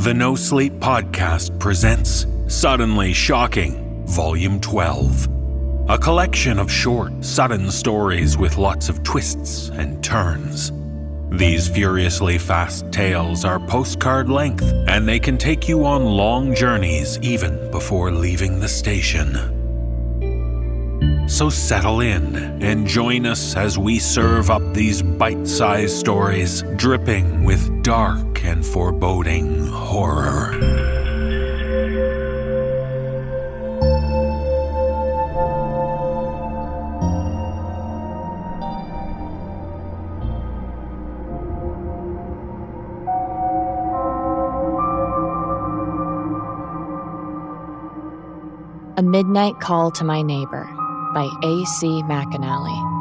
The NoSleep Podcast presents Suddenly Shocking, Volume 12. A collection of short, sudden stories with lots of twists and turns. These furiously fast tales are postcard length, and they can take you on long journeys even before leaving the station. So settle in and join us as we serve up these bite sized stories dripping with dark and foreboding horror. A Midnight Call to My Neighbor by A.C. McAnelly.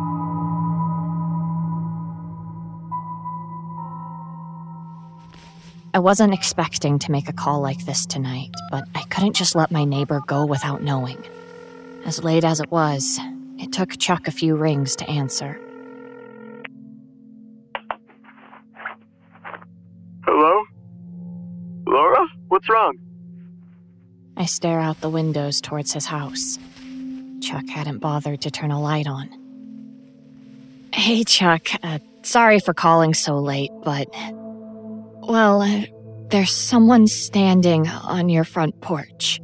I wasn't expecting to make a call like this tonight, but I couldn't just let my neighbor go without knowing. As late as it was, it took Chuck a few rings to answer. Hello? Laura? What's wrong? I stare out the windows towards his house. Chuck hadn't bothered to turn a light on. Hey, Chuck. Uh, sorry for calling so late, but. Well, uh, there's someone standing on your front porch.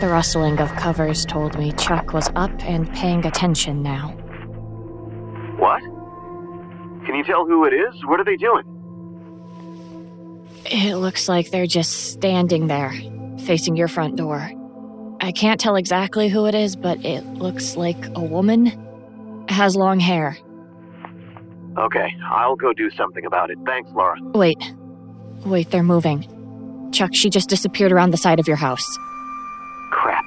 The rustling of covers told me Chuck was up and paying attention now. What? Can you tell who it is? What are they doing? It looks like they're just standing there, facing your front door. I can't tell exactly who it is, but it looks like a woman. Has long hair. Okay, I'll go do something about it. Thanks, Laura. Wait. Wait, they're moving. Chuck, she just disappeared around the side of your house. Crap.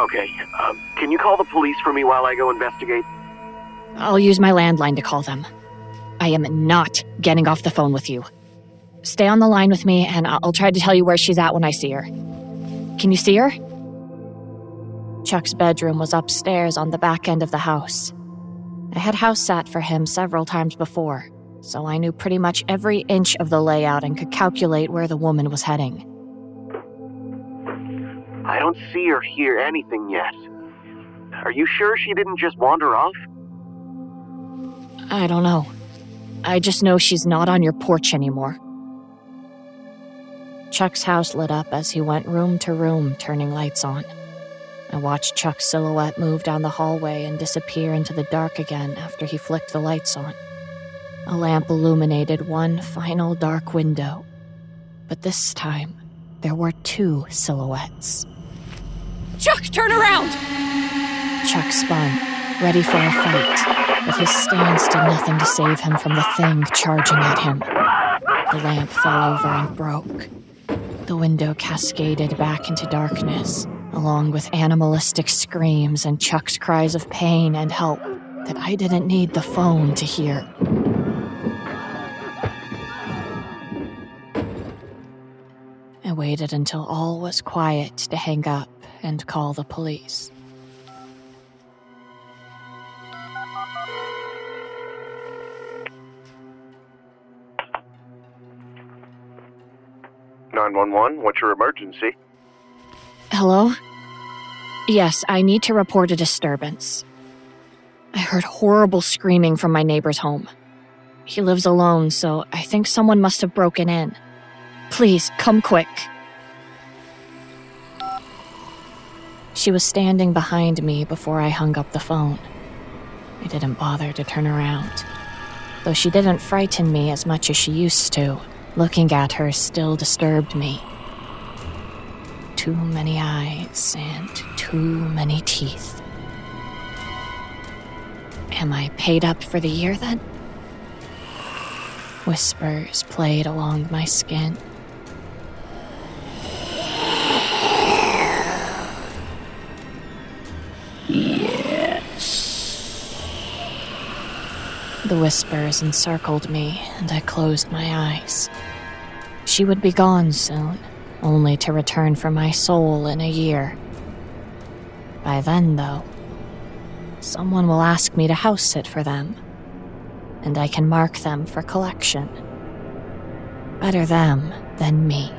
Okay, um, can you call the police for me while I go investigate? I'll use my landline to call them. I am not getting off the phone with you. Stay on the line with me, and I'll try to tell you where she's at when I see her. Can you see her? Chuck's bedroom was upstairs on the back end of the house. I had house sat for him several times before, so I knew pretty much every inch of the layout and could calculate where the woman was heading. I don't see or hear anything yet. Are you sure she didn't just wander off? I don't know. I just know she's not on your porch anymore. Chuck's house lit up as he went room to room, turning lights on. I watched Chuck's silhouette move down the hallway and disappear into the dark again after he flicked the lights on. A lamp illuminated one final dark window, but this time there were two silhouettes. Chuck, turn around! Chuck spun, ready for a fight, but his stance did nothing to save him from the thing charging at him. The lamp fell over and broke. The window cascaded back into darkness, along with animalistic screams and Chuck's cries of pain and help that I didn't need the phone to hear. I waited until all was quiet to hang up and call the police. Nine one one. What's your emergency? Hello? Yes, I need to report a disturbance. I heard horrible screaming from my neighbor's home. He lives alone, so I think someone must have broken in. Please, come quick. She was standing behind me before I hung up the phone. I didn't bother to turn around. Though she didn't frighten me as much as she used to, looking at her still disturbed me. Too many eyes and too many teeth. Am I paid up for the year then? Whispers played along my skin. Yes. The whispers encircled me, and I closed my eyes. She would be gone soon, only to return for my soul in a year. By then, though, someone will ask me to house sit for them, and I can mark them for collection. Better them than me.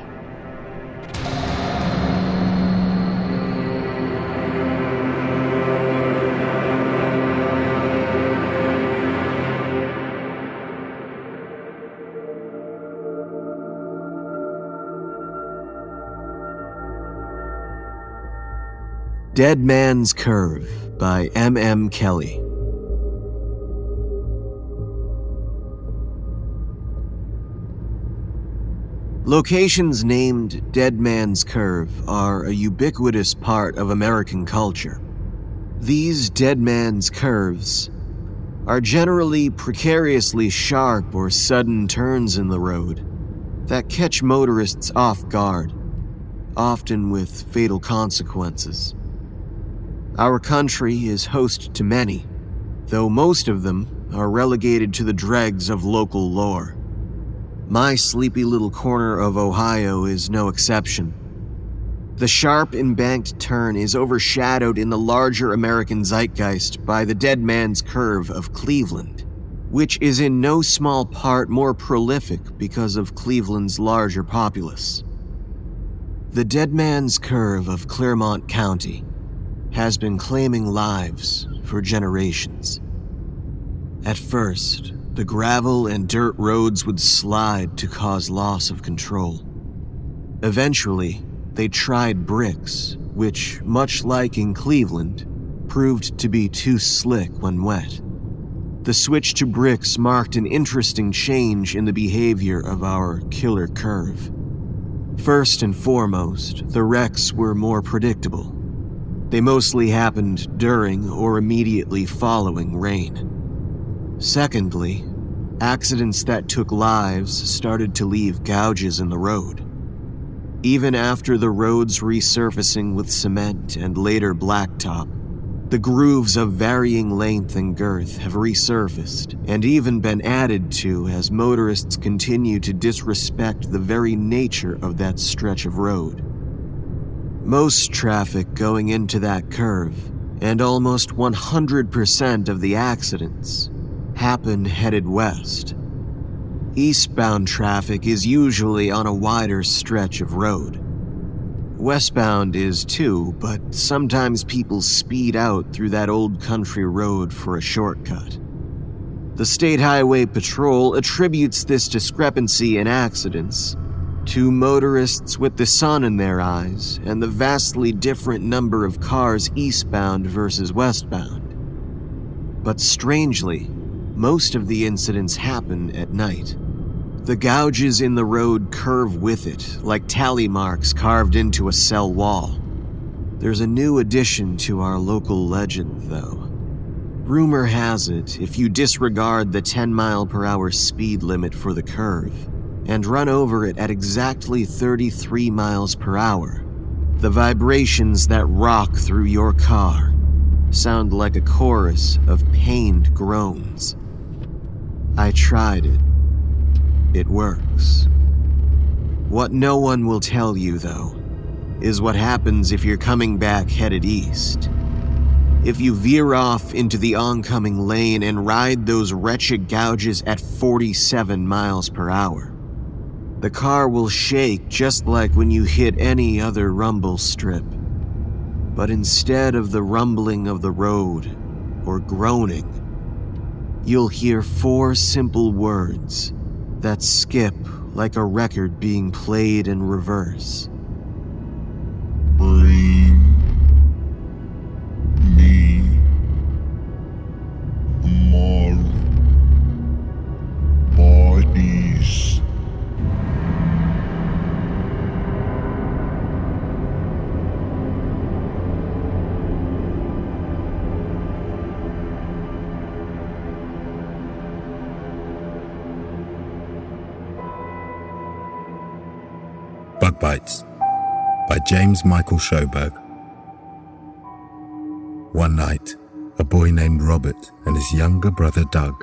Dead Man's Curve by M. M. Kelley. Locations named Dead Man's Curve are a ubiquitous part of American culture. These Dead Man's Curves are generally precariously sharp or sudden turns in the road that catch motorists off guard, often with fatal consequences. Our country is host to many, though most of them are relegated to the dregs of local lore. My sleepy little corner of Ohio is no exception. The sharp embanked turn is overshadowed in the larger American zeitgeist by the Dead Man's Curve of Cleveland, which is in no small part more prolific because of Cleveland's larger populace. The Dead Man's Curve of Clermont County has been claiming lives for generations. At first, the gravel and dirt roads would slide to cause loss of control. Eventually, they tried bricks, which, much like in Cleveland, proved to be too slick when wet. The switch to bricks marked an interesting change in the behavior of our killer curve. First and foremost, the wrecks were more predictable. They mostly happened during or immediately following rain. Secondly, accidents that took lives started to leave gouges in the road. Even after the road's resurfacing with cement and later blacktop, the grooves of varying length and girth have resurfaced and even been added to as motorists continue to disrespect the very nature of that stretch of road. Most traffic going into that curve, and almost 100% of the accidents, happen headed west. Eastbound traffic is usually on a wider stretch of road. Westbound is too, but sometimes people speed out through that old country road for a shortcut. The State Highway Patrol attributes this discrepancy in accidents to motorists with the sun in their eyes and the vastly different number of cars eastbound versus westbound. But strangely, most of the incidents happen at night. The gouges in the road curve with it, like tally marks carved into a cell wall. There's a new addition to our local legend, though. Rumor has it if you disregard the 10 mile per hour speed limit for the curve and run over it at exactly 33 miles per hour, the vibrations that rock through your car sound like a chorus of pained groans. I tried it. It works. What no one will tell you, though, is what happens if you're coming back headed east. If you veer off into the oncoming lane and ride those wretched gouges at 47 miles per hour, the car will shake just like when you hit any other rumble strip. But instead of the rumbling of the road or groaning, you'll hear four simple words that skip like a record being played in reverse. Bites by James Michael Shoberg. One night, a boy named Robert and his younger brother Doug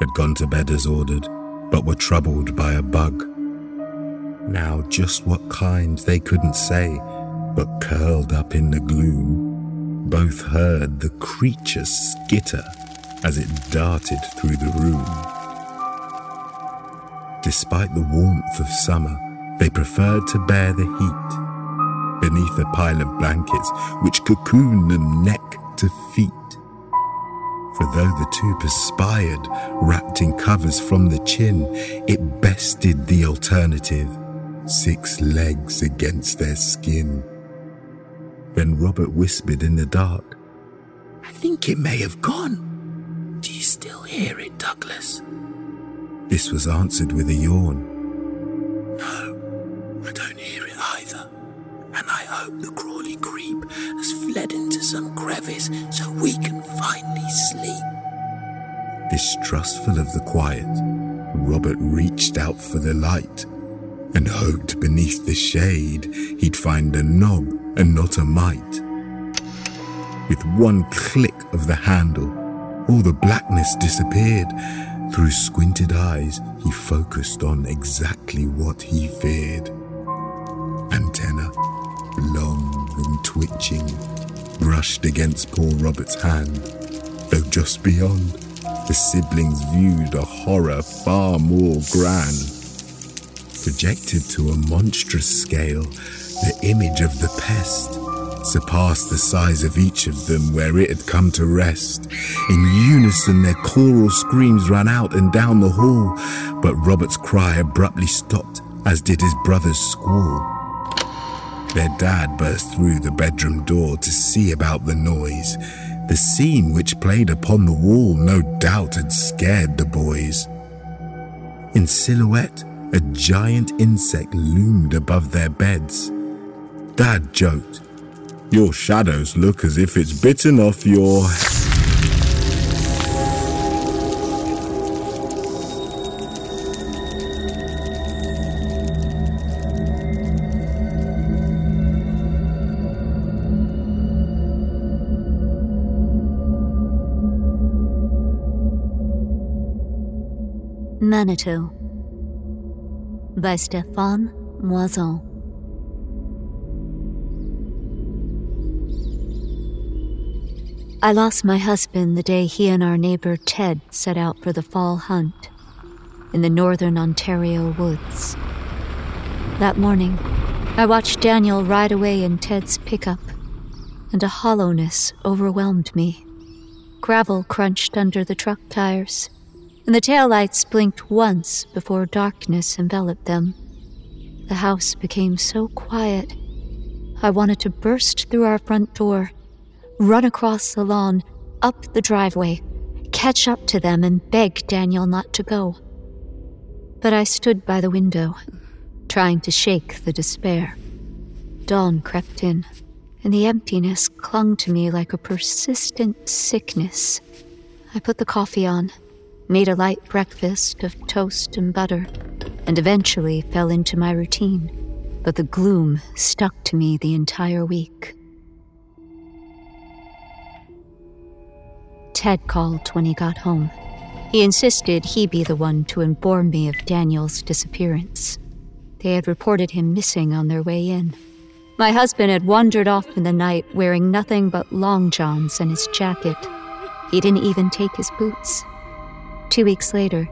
had gone to bed as ordered, but were troubled by a bug. Now, just what kind they couldn't say, but curled up in the gloom, both heard the creature skitter as it darted through the room. Despite the warmth of summer, they preferred to bear the heat beneath a pile of blankets which cocooned them neck to feet. For though the two perspired, wrapped in covers from the chin, it bested the alternative six legs against their skin. Then Robert whispered in the dark, I think it may have gone. Do you still hear it, Douglas? This was answered with a yawn. No, I don't hear it either. And I hope the crawly creep has fled into some crevice so we can finally sleep. Distrustful of the quiet, Robert reached out for the light and hoped beneath the shade he'd find a knob and not a mite. With one click of the handle, all the blackness disappeared. Through squinted eyes, he focused on exactly what he feared. Antenna, long and twitching, brushed against poor Robert's hand, though just beyond, the siblings viewed a horror far more grand. Projected to a monstrous scale, the image of the pest surpassed the size of each of them where it had come to rest. In unison, their choral screams ran out and down the hall, but Robert's cry abruptly stopped, as did his brother's squall. Their dad burst through the bedroom door to see about the noise. The scene which played upon the wall no doubt had scared the boys. In silhouette, a giant insect loomed above their beds. Dad joked, Your shadows look as if it's bitten off your. Manitou by Stéphane Moisan. I lost my husband the day he and our neighbor Ted set out for the fall hunt in the northern Ontario woods. That morning, I watched Daniel ride away in Ted's pickup, and a hollowness overwhelmed me. Gravel crunched under the truck tires, and the taillights blinked once before darkness enveloped them. The house became so quiet, I wanted to burst through our front door, run across the lawn, up the driveway, catch up to them, and beg Daniel not to go. But I stood by the window, trying to shake the despair. Dawn crept in, and the emptiness clung to me like a persistent sickness. I put the coffee on made a light breakfast of toast and butter, and eventually fell into my routine. But the gloom stuck to me the entire week. Ted called when he got home. He insisted he be the one to inform me of Daniel's disappearance. They had reported him missing on their way in. My husband had wandered off in the night wearing nothing but long johns and his jacket. He didn't even take his boots. Two weeks later,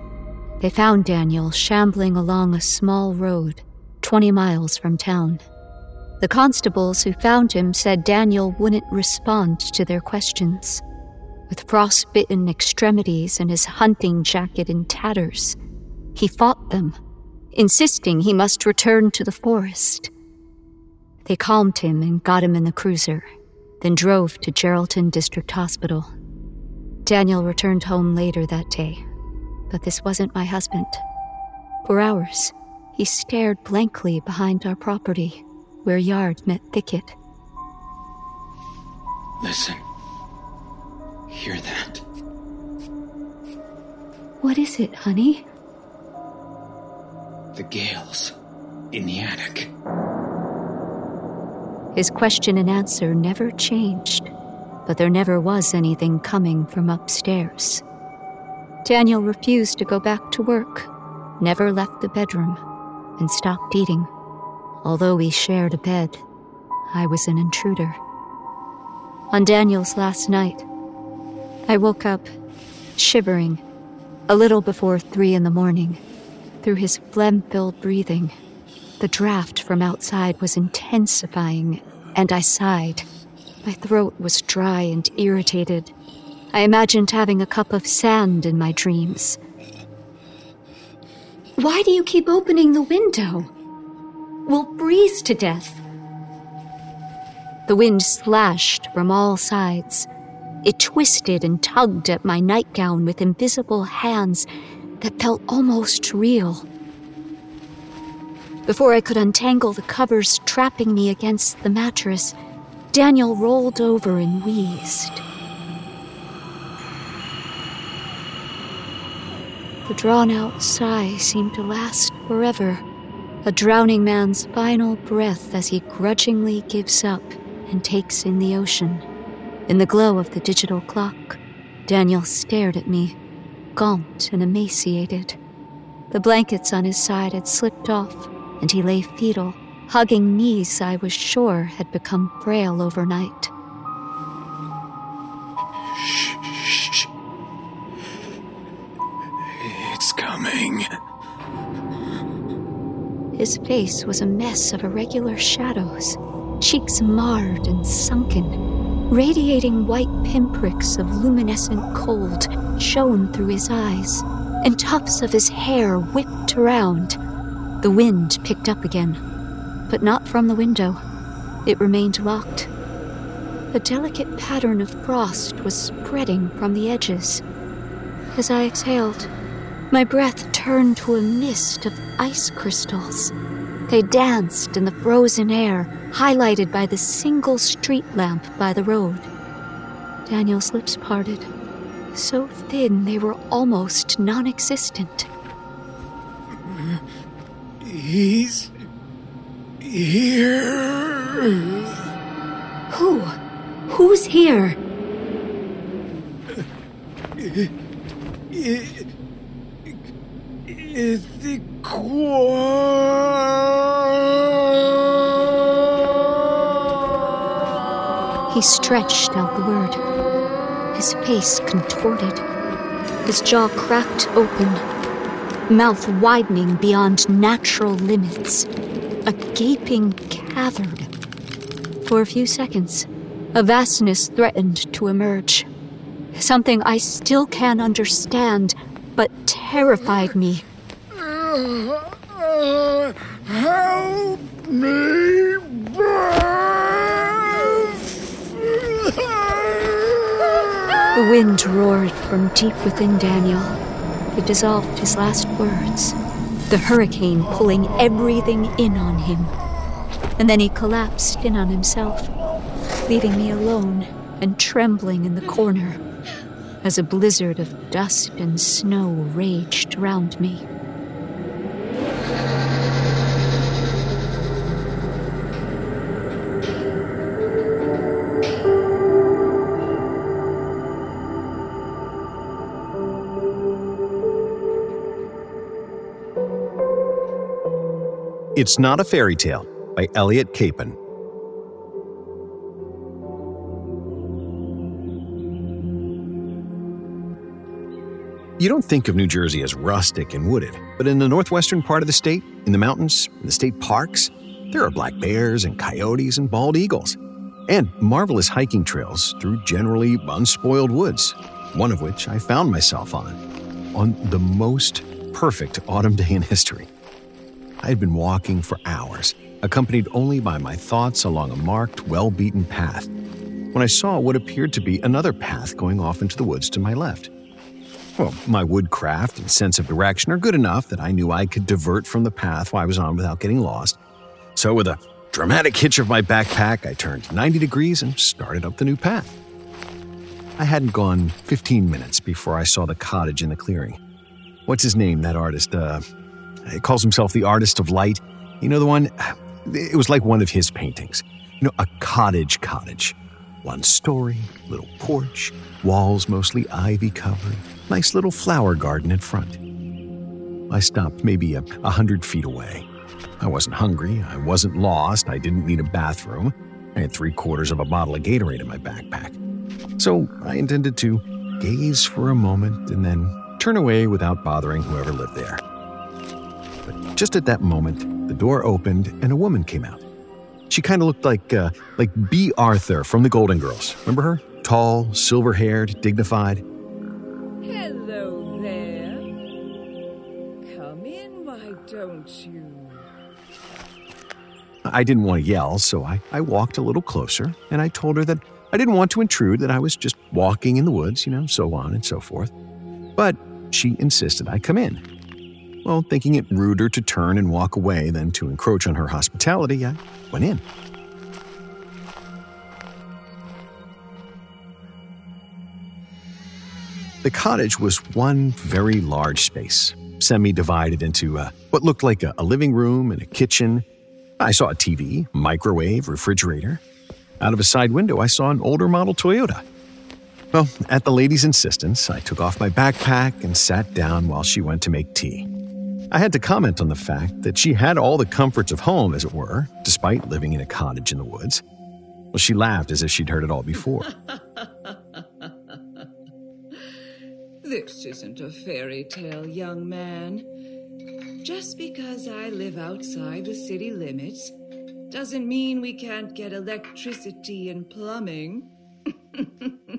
they found Daniel shambling along a small road 20 miles from town. The constables who found him said Daniel wouldn't respond to their questions. With frostbitten extremities and his hunting jacket in tatters, he fought them, insisting he must return to the forest. They calmed him and got him in the cruiser, then drove to Geraldton District Hospital. Daniel returned home later that day, but this wasn't my husband. For hours, he stared blankly behind our property, where yard met thicket. Listen. Hear that? What is it, honey? The gales in the attic. His question and answer never changed, but there never was anything coming from upstairs. Daniel refused to go back to work, never left the bedroom, and stopped eating. Although we shared a bed, I was an intruder. On Daniel's last night, I woke up, shivering, a little before three in the morning. Through his phlegm filled breathing, the draft from outside was intensifying, and I sighed. My throat was dry and irritated. I imagined having a cup of sand in my dreams. Why do you keep opening the window? We'll freeze to death. The wind slashed from all sides. It twisted and tugged at my nightgown with invisible hands that felt almost real. Before I could untangle the covers trapping me against the mattress, Daniel rolled over and wheezed. The drawn out sigh seemed to last forever, a drowning man's final breath as he grudgingly gives up and takes in the ocean. In the glow of the digital clock, Daniel stared at me, gaunt and emaciated. The blankets on his side had slipped off, and he lay fetal, hugging knees I was sure had become frail overnight. His face was a mess of irregular shadows, cheeks marred and sunken. Radiating white pinpricks of luminescent cold shone through his eyes, and tufts of his hair whipped around. The wind picked up again, but not from the window. It remained locked. A delicate pattern of frost was spreading from the edges. As I exhaled, my breath turned to a mist of ice crystals. They danced in the frozen air, highlighted by the single street lamp by the road. Daniel's lips parted, so thin they were almost non existent. He's here. Who? Who's here? It, it, it's the He stretched out the word. His face contorted. His jaw cracked open, mouth widening beyond natural limits. A gaping cavern. For a few seconds, a vastness threatened to emerge. Something I still can't understand, but terrified me. Help me, The wind roared from deep within Daniel. It dissolved his last words. The hurricane pulling everything in on him. And then he collapsed in on himself, leaving me alone and trembling in the corner as a blizzard of dust and snow raged around me. It's Not a Fairy Tale by Elliot Capon. You don't think of New Jersey as rustic and wooded, but in the northwestern part of the state, in the mountains, in the state parks, there are black bears and coyotes and bald eagles, and marvelous hiking trails through generally unspoiled woods, one of which I found myself on, on the most perfect autumn day in history. I had been walking for hours, accompanied only by my thoughts along a marked, well beaten path, when I saw what appeared to be another path going off into the woods to my left. Well, my woodcraft and sense of direction are good enough that I knew I could divert from the path I was on without getting lost. So, with a dramatic hitch of my backpack, I turned 90 degrees and started up the new path. I hadn't gone 15 minutes before I saw the cottage in the clearing. What's his name, that artist? Uh, he calls himself the artist of light. You know the one? It was like one of his paintings. You know, a cottage cottage. One story, little porch, walls mostly ivy covered, nice little flower garden in front. I stopped maybe a, a hundred feet away. I wasn't hungry, I wasn't lost, I didn't need a bathroom. I had three quarters of a bottle of Gatorade in my backpack. So I intended to gaze for a moment and then turn away without bothering whoever lived there. But just at that moment, the door opened and a woman came out. She kind of looked like uh, like Bea Arthur from the Golden Girls. Remember her? Tall, silver-haired, dignified. Hello there. Come in, why don't you? I didn't want to yell, so I, I walked a little closer and I told her that I didn't want to intrude, that I was just walking in the woods, you know, so on and so forth. But she insisted I come in. Well, thinking it ruder to turn and walk away than to encroach on her hospitality, I went in. The cottage was one very large space, semi divided into what looked like a, a living room and a kitchen. I saw a TV, microwave, refrigerator. Out of a side window, I saw an older model Toyota. Well, at the lady's insistence, I took off my backpack and sat down while she went to make tea. I had to comment on the fact that she had all the comforts of home, as it were, despite living in a cottage in the woods. Well, she laughed as if she'd heard it all before. This isn't a fairy tale, young man. Just because I live outside the city limits doesn't mean we can't get electricity and plumbing.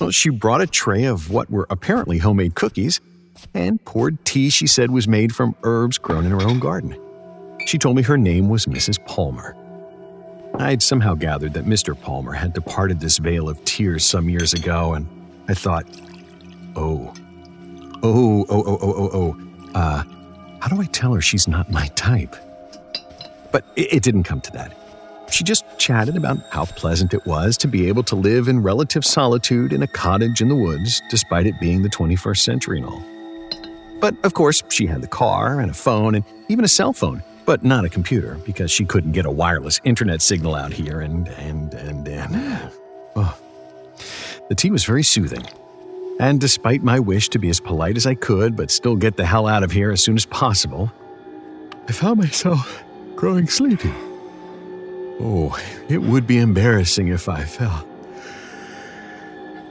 Well, she brought a tray of what were apparently homemade cookies and poured tea she said was made from herbs grown in her own garden. She told me her name was Mrs. Palmer. I'd somehow gathered that Mr. Palmer had departed this vale of tears some years ago, and I thought, oh, oh, oh, oh, oh, oh, oh, uh, how do I tell her she's not my type? But it, it didn't come to that. She just chatted about how pleasant it was to be able to live in relative solitude in a cottage in the woods, despite it being the 21st century and all. But of course, she had the car and a phone and even a cell phone, but not a computer because she couldn't get a wireless internet signal out here and, and, and, and. Oh. The tea was very soothing. And despite my wish to be as polite as I could but still get the hell out of here as soon as possible, I found myself growing sleepy. Oh, it would be embarrassing if I fell.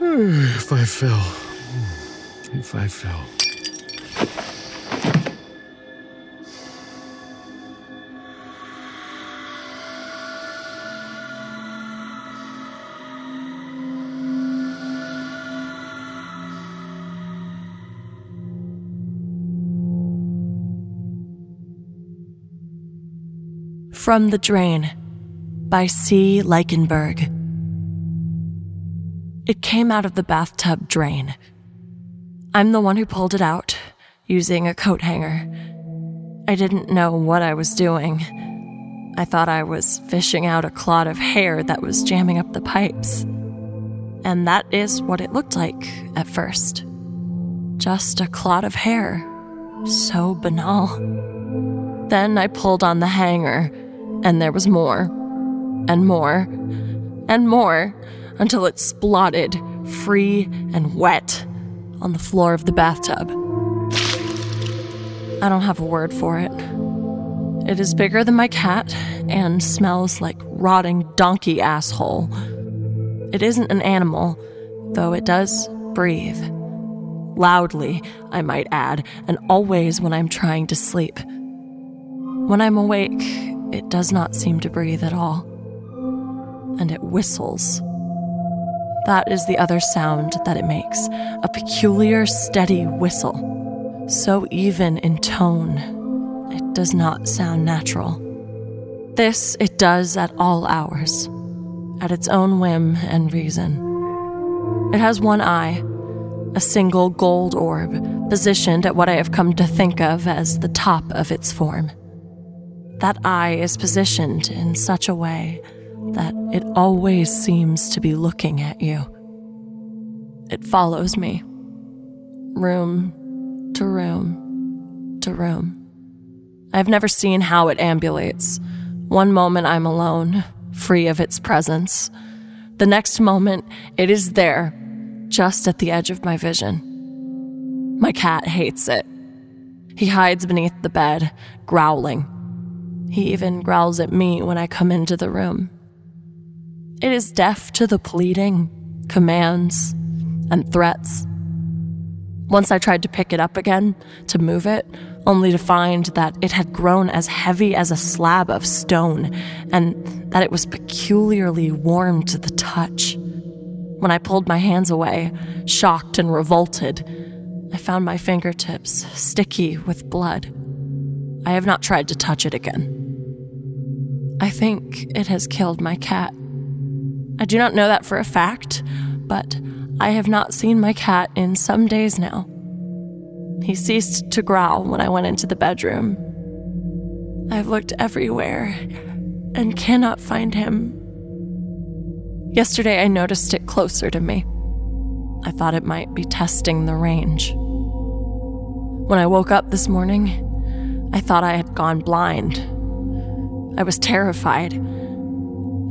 If I fell. Hmm. If I fell. From the Drain by Cee Leichenberg. It came out of the bathtub drain. I'm the one who pulled it out, using a coat hanger. I didn't know what I was doing. I thought I was fishing out a clod of hair that was jamming up the pipes. And that is what it looked like at first. Just a clod of hair. So banal. Then I pulled on the hanger and there was more, and more, and more, until it splotted, free and wet, on the floor of the bathtub. I don't have a word for it. It is bigger than my cat and smells like rotting donkey asshole. It isn't an animal, though it does breathe. Loudly, I might add, and always when I'm trying to sleep. When I'm awake, it does not seem to breathe at all. And it whistles. That is the other sound that it makes a peculiar, steady whistle. So even in tone, it does not sound natural. This it does at all hours, at its own whim and reason. It has one eye, a single gold orb, positioned at what I have come to think of as the top of its form that eye is positioned in such a way that it always seems to be looking at you. It follows me, room to room to room. I've never seen how it ambulates. One moment I'm alone, free of its presence. The next moment, it is there, just at the edge of my vision. My cat hates it. He hides beneath the bed, growling, he even growls at me when I come into the room. It is deaf to the pleading, commands, and threats. Once I tried to pick it up again, to move it, only to find that it had grown as heavy as a slab of stone and that it was peculiarly warm to the touch. When I pulled my hands away, shocked and revolted, I found my fingertips sticky with blood. I have not tried to touch it again. I think it has killed my cat. I do not know that for a fact, but I have not seen my cat in some days now. He ceased to growl when I went into the bedroom. I've looked everywhere and cannot find him. Yesterday, I noticed it closer to me. I thought it might be testing the range. When I woke up this morning, I thought I had gone blind. I was terrified.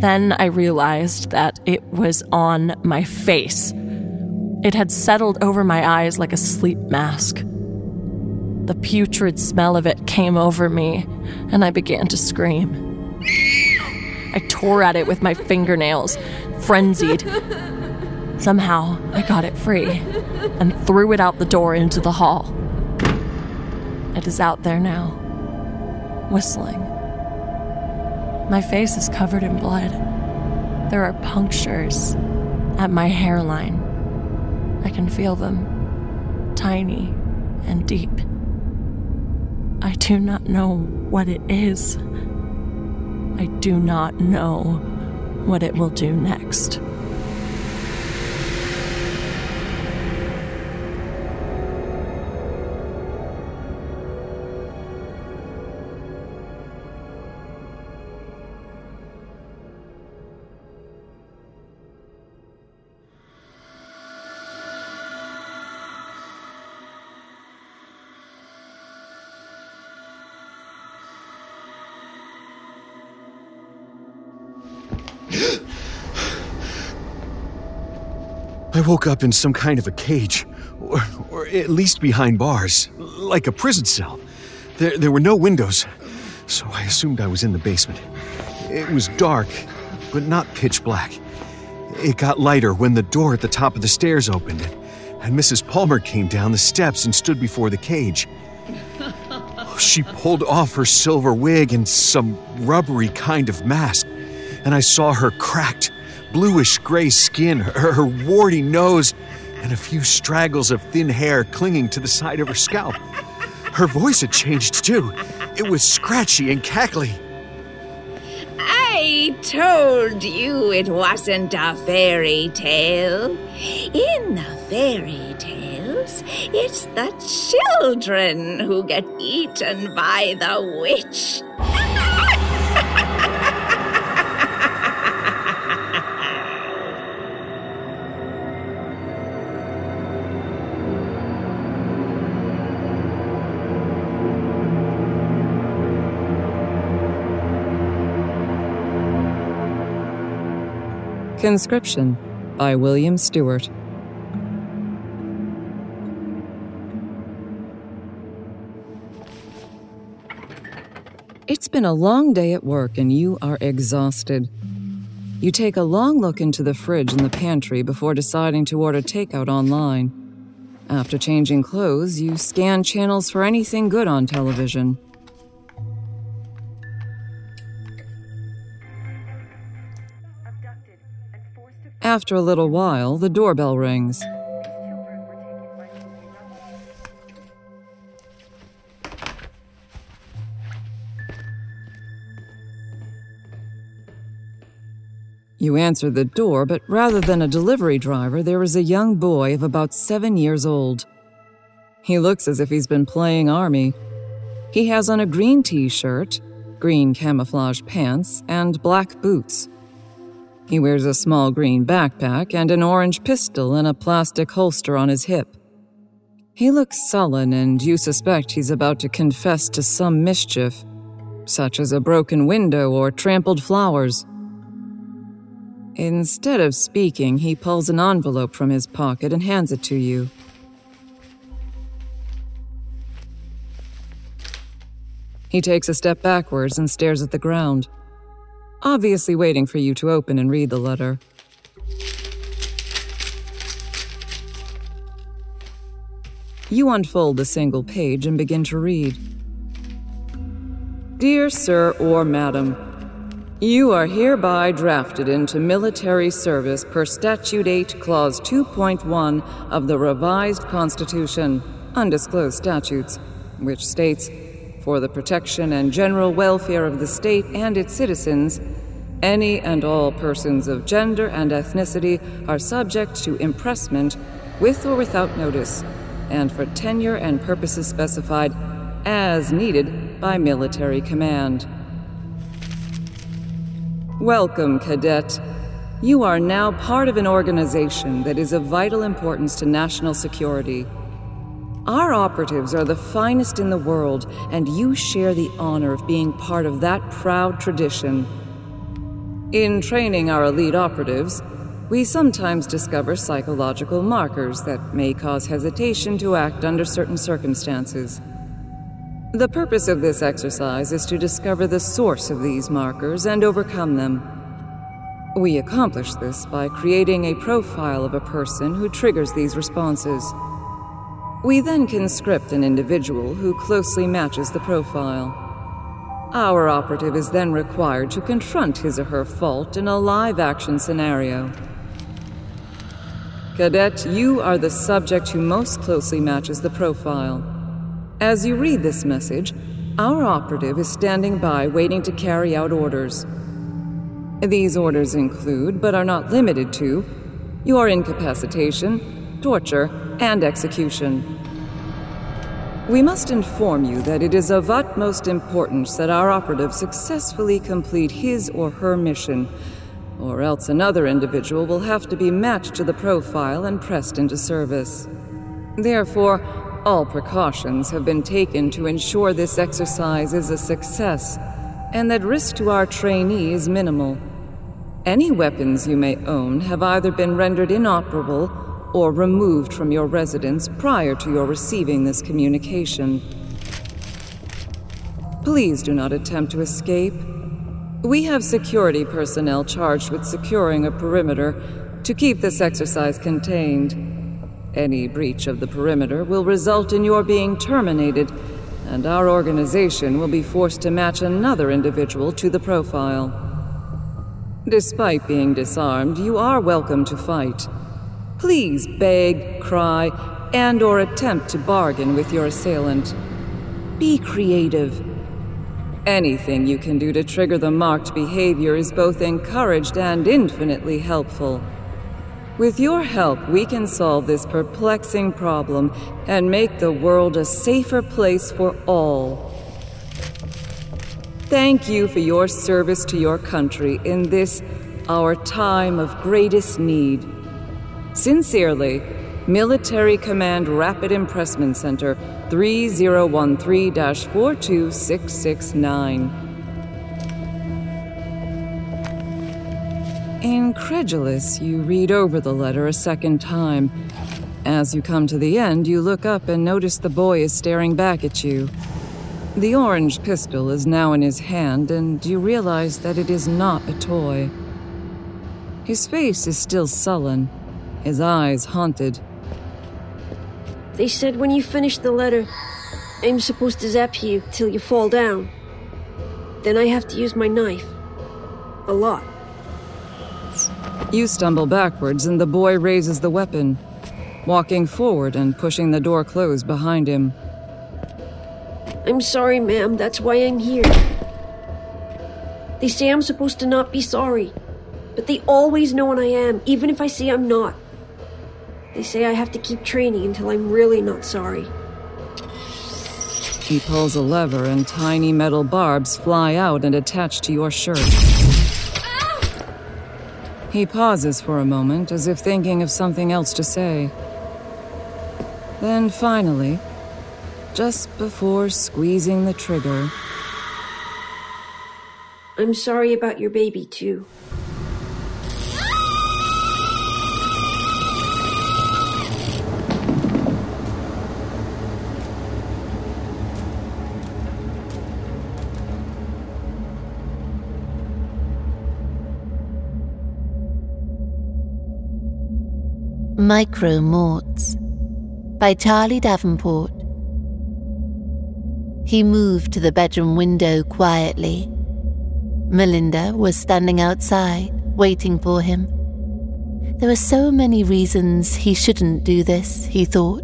Then I realized that it was on my face. It had settled over my eyes like a sleep mask. The putrid smell of it came over me, and I began to scream. I tore at it with my fingernails, frenzied. Somehow, I got it free and threw it out the door into the hall. It is out there now, whistling. My face is covered in blood. There are punctures at my hairline. I can feel them, tiny and deep. I do not know what it is. I do not know what it will do next. I woke up in some kind of a cage, or, or at least behind bars, like a prison cell. There, there were no windows, so I assumed I was in the basement. It was dark, but not pitch black. It got lighter when the door at the top of the stairs opened, and Mrs. Palmer came down the steps and stood before the cage. She pulled off her silver wig and some rubbery kind of mask, and I saw her cracked, bluish gray skin, her, her warty nose, and a few straggles of thin hair clinging to the side of her scalp. Her voice had changed too. It was scratchy and cackly. I told you it wasn't a fairy tale. In the fairy tales, it's the children who get eaten by the witch. Conscription by William Stuart. It's been a long day at work and you are exhausted. You take a long look into the fridge and the pantry before deciding to order takeout online. After changing clothes, you scan channels for anything good on television. After a little while, the doorbell rings. You answer the door, but rather than a delivery driver, there is a young boy of about seven years old. He looks as if he's been playing army. He has on a green t shirt, green camouflage pants, and black boots. He wears a small green backpack and an orange pistol in a plastic holster on his hip. He looks sullen, and you suspect he's about to confess to some mischief, such as a broken window or trampled flowers. Instead of speaking, he pulls an envelope from his pocket and hands it to you. He takes a step backwards and stares at the ground, obviously waiting for you to open and read the letter. You unfold the single page and begin to read. Dear Sir or Madam, you are hereby drafted into military service per Statute 8, Clause 2.1 of the Revised Constitution, Undisclosed Statutes, which states For the protection and general welfare of the state and its citizens, any and all persons of gender and ethnicity are subject to impressment with or without notice, and for tenure and purposes specified as needed by military command. Welcome, Cadet. You are now part of an organization that is of vital importance to national security. Our operatives are the finest in the world, and you share the honor of being part of that proud tradition. In training our elite operatives, we sometimes discover psychological markers that may cause hesitation to act under certain circumstances. The purpose of this exercise is to discover the source of these markers and overcome them. We accomplish this by creating a profile of a person who triggers these responses. We then conscript an individual who closely matches the profile. Our operative is then required to confront his or her fault in a live action scenario. Cadet, you are the subject who most closely matches the profile. As you read this message, our operative is standing by waiting to carry out orders. These orders include, but are not limited to, your incapacitation, torture, and execution. We must inform you that it is of utmost importance that our operative successfully complete his or her mission, or else another individual will have to be matched to the profile and pressed into service. Therefore, all precautions have been taken to ensure this exercise is a success and that risk to our trainee is minimal. Any weapons you may own have either been rendered inoperable or removed from your residence prior to your receiving this communication. Please do not attempt to escape. We have security personnel charged with securing a perimeter to keep this exercise contained. Any breach of the perimeter will result in your being terminated, and our organization will be forced to match another individual to the profile. Despite being disarmed, you are welcome to fight. Please beg, cry, and or attempt to bargain with your assailant. Be creative. Anything you can do to trigger the marked behavior is both encouraged and infinitely helpful. With your help, we can solve this perplexing problem and make the world a safer place for all. Thank you for your service to your country in this, our time of greatest need. Sincerely, Military Command Rapid Impressment Center 3013 42669. Incredulous, you read over the letter a second time. As you come to the end, you look up and notice the boy is staring back at you. The orange pistol is now in his hand, and you realize that it is not a toy. His face is still sullen, his eyes haunted. They said when you finish the letter, I'm supposed to zap you till you fall down. Then I have to use my knife. A lot. You stumble backwards, and the boy raises the weapon, walking forward and pushing the door closed behind him. I'm sorry, ma'am. That's why I'm here. They say I'm supposed to not be sorry, but they always know when I am, even if I say I'm not. They say I have to keep training until I'm really not sorry. He pulls a lever, and tiny metal barbs fly out and attach to your shirt. He pauses for a moment as if thinking of something else to say. Then finally, just before squeezing the trigger, I'm sorry about your baby, too. Micromortes by Charlie Davenport. He moved to the bedroom window quietly. Melinda was standing outside, waiting for him. There were so many reasons he shouldn't do this, he thought.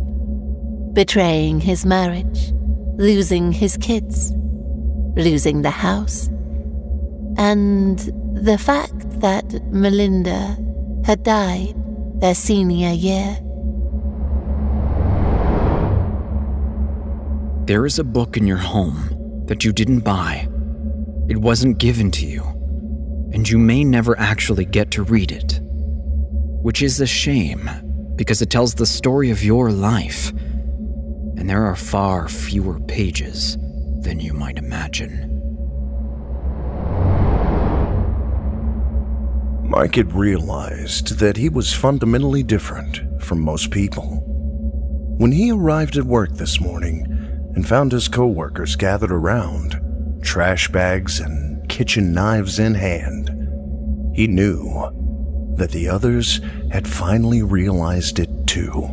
Betraying his marriage, losing his kids, losing the house, and the fact that Melinda had died their senior year. There is a book in your home that you didn't buy. It wasn't given to you, and you may never actually get to read it. Which is a shame, because it tells the story of your life, and there are far fewer pages than you might imagine. Mike had realized that he was fundamentally different from most people. When he arrived at work this morning and found his coworkers gathered around, trash bags and kitchen knives in hand, he knew that the others had finally realized it too.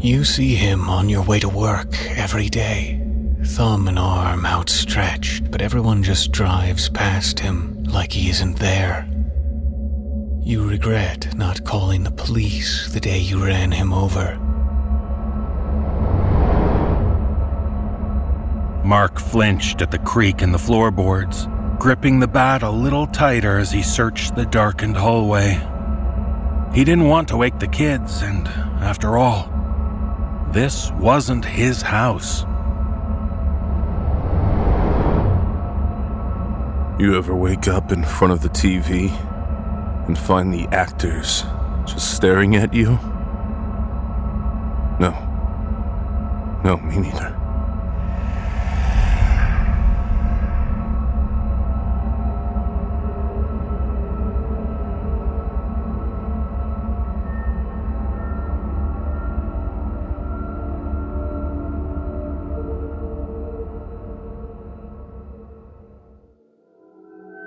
You see him on your way to work every day, thumb and arm outstretched, but everyone just drives past him like he isn't there. You regret not calling the police the day you ran him over. Mark flinched at the creak in the floorboards, gripping the bat a little tighter as he searched the darkened hallway. He didn't want to wake the kids, and after all, this wasn't his house. You ever wake up in front of the TV and find the actors just staring at you? No. No, me neither.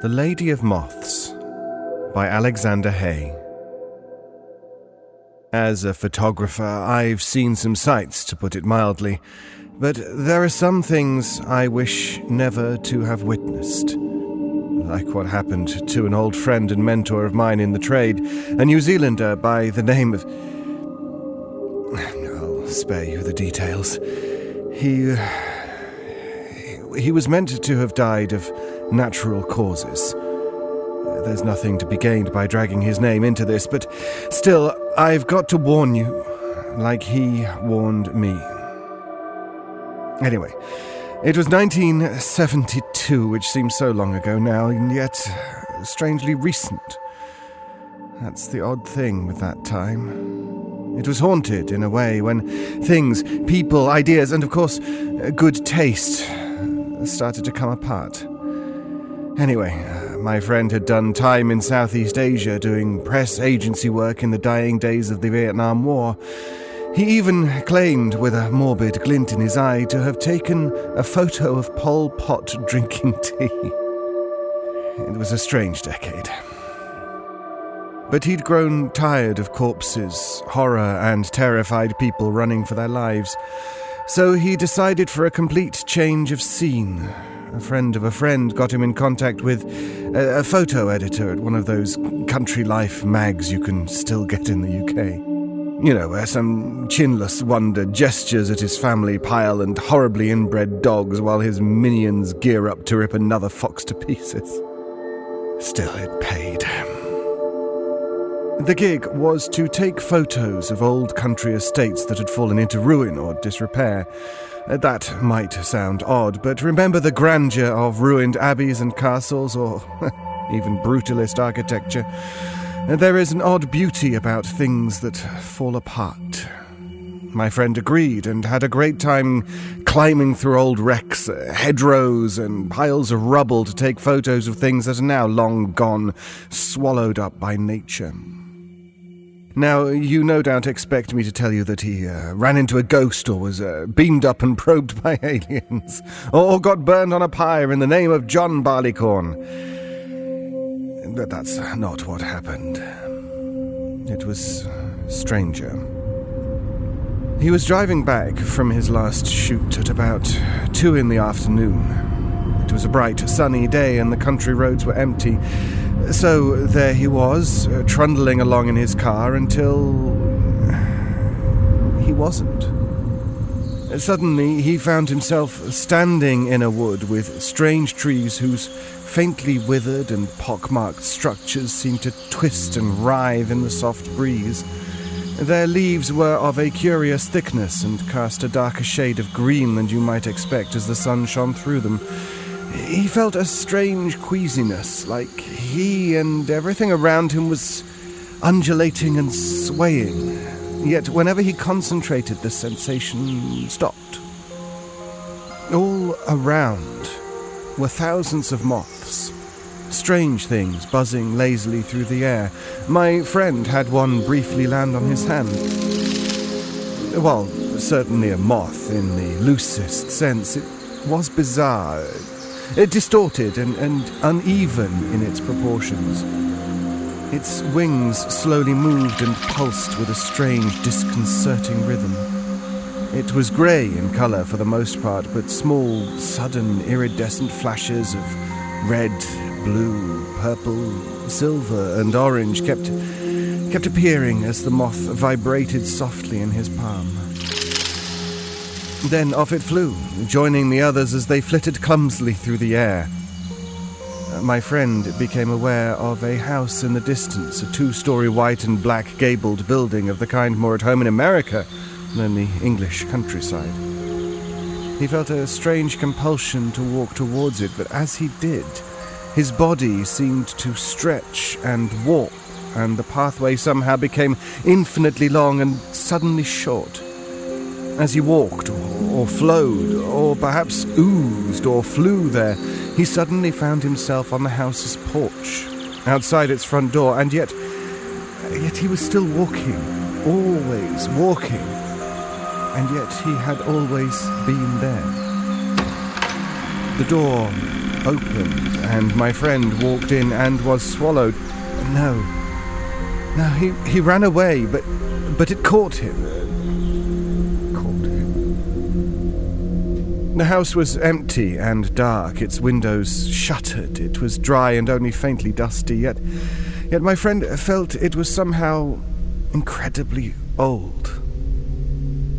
The Lady of Moths by Alexander Hay. As a photographer, I've seen some sights, to put it mildly, but there are some things I wish never to have witnessed. Like what happened to an old friend and mentor of mine in the trade, a New Zealander by the name of. I'll spare you the details. He. He was meant to have died of natural causes. There's nothing to be gained by dragging his name into this, but still, I've got to warn you, like he warned me. Anyway, it was 1972, which seems so long ago now, and yet strangely recent. That's the odd thing with that time. It was haunted in a way when things, people, ideas, and of course, good taste started to come apart. Anyway, uh, my friend had done time in Southeast Asia doing press agency work in the dying days of the Vietnam War. He even claimed, with a morbid glint in his eye, to have taken a photo of Pol Pot drinking tea. It was a strange decade. But he'd grown tired of corpses, horror, and terrified people running for their lives. So he decided for a complete change of scene. A friend of a friend got him in contact with a, a, photo editor at one of those country life mags you can still get in the UK. You know, where some chinless wonder gestures at his family pile and horribly inbred dogs while his minions gear up to rip another fox to pieces. Still, it paid. The gig was to take photos of old country estates that had fallen into ruin or disrepair. Uh, that might sound odd, but remember the grandeur of ruined abbeys and castles, or even brutalist architecture. Uh, there is an odd beauty about things that fall apart. My friend agreed and had a great time climbing through old wrecks, uh, hedgerows, and piles of rubble to take photos of things that are now long gone, swallowed up by nature. Now, you no doubt expect me to tell you that he uh, ran into a ghost or was uh, beamed up and probed by aliens, or got burned on a pyre in the name of John Barleycorn. But that's not what happened. It was stranger. He was driving back from his last shoot at about two in the afternoon. It was a bright, sunny day, and the country roads were empty. So there he was, uh, trundling along in his car until he wasn't. Suddenly, he found himself standing in a wood with strange trees whose faintly withered and pockmarked structures seemed to twist and writhe in the soft breeze. Their leaves were of a curious thickness and cast a darker shade of green than you might expect as the sun shone through them. He felt a strange queasiness, like he and everything around him was undulating and swaying. Yet whenever he concentrated, the sensation stopped. All around were thousands of moths, strange things buzzing lazily through the air. My friend had one briefly land on his hand. Well, certainly a moth in the loosest sense. It was bizarre, distorted and, and uneven in its proportions. Its wings slowly moved and pulsed with a strange, disconcerting rhythm. It was grey in colour for the most part, but small, sudden, iridescent flashes of red, blue, purple, silver, and orange kept, kept appearing as the moth vibrated softly in his palm. Then off it flew, joining the others as they flitted clumsily through the air my friend became aware of a house in the distance, a two story white and black gabled building of the kind more at home in America than the English countryside. He felt a strange compulsion to walk towards it, but as he did, his body seemed to stretch and warp, and the pathway somehow became infinitely long and suddenly short. As he walked, or, flowed, or perhaps oozed or flew there, he suddenly found himself on the house's porch, outside its front door, and yet, yet he was still walking, always walking, and yet he had always been there. The door opened, and my friend walked in and was swallowed. No, no, he, he ran away, but, but it caught him. The house was empty and dark, its windows shuttered. It was dry and only faintly dusty, yet, yet my friend felt it was somehow incredibly old.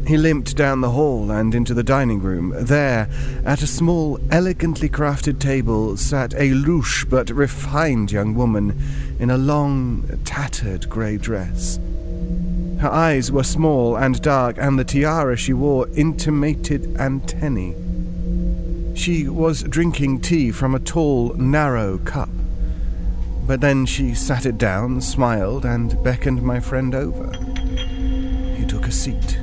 He limped down the hall and into the dining room. There, at a small, elegantly crafted table, sat a louche but refined young woman in a long, tattered grey dress. Her eyes were small and dark, and the tiara she wore intimated antennae. She was drinking tea from a tall, narrow cup. But then she sat it down, smiled, and beckoned my friend over. He took a seat.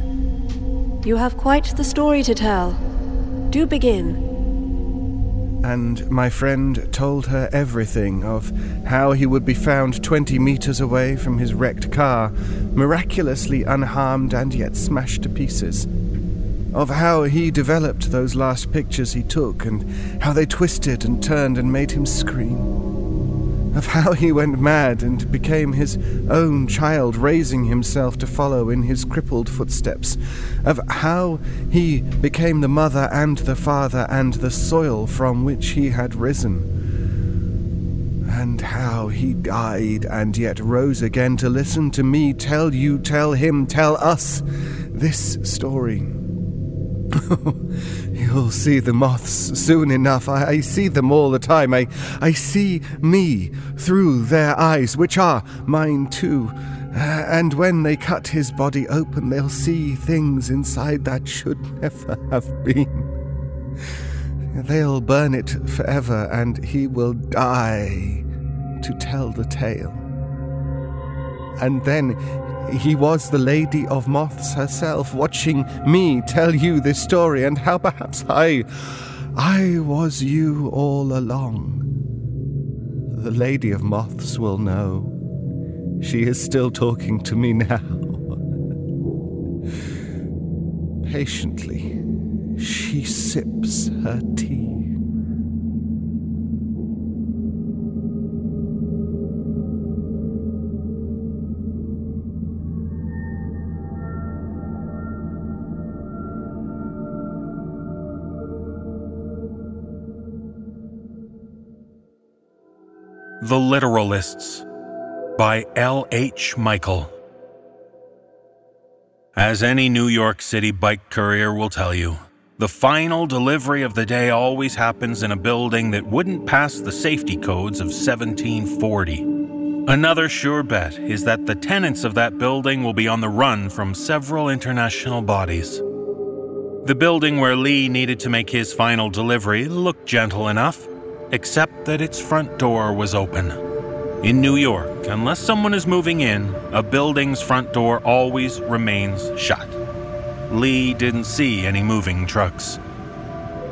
You have quite the story to tell. Do begin. And my friend told her everything of how he would be found 20 meters away from his wrecked car, miraculously unharmed and yet smashed to pieces of how he developed those last pictures he took and how they twisted and turned and made him scream. Of how he went mad and became his own child, raising himself to follow in his crippled footsteps. Of how he became the mother and the father and the soil from which he had risen. And how he died and yet rose again to listen to me tell you, tell him, tell us this story. You'll see the moths soon enough. I, I, see them all the time. I, I see me through their eyes, which are mine too. Uh, and when they cut his body open, they'll see things inside that should never have been. They'll burn it forever, and he will die to tell the tale. And then he was the Lady of Moths herself, watching me tell you this story, and how perhaps I. I was you all along. The Lady of Moths will know. She is still talking to me now. Patiently, she sips her tea. The Literalists by L. H. Michael. As any New York City bike courier will tell you, the final delivery of the day always happens in a building that wouldn't pass the safety codes of 1740. Another sure bet is that the tenants of that building will be on the run from several international bodies. The building where Lee needed to make his final delivery looked gentle enough, except that its front door was open. In New York, unless someone is moving in, a building's front door always remains shut. Lee didn't see any moving trucks.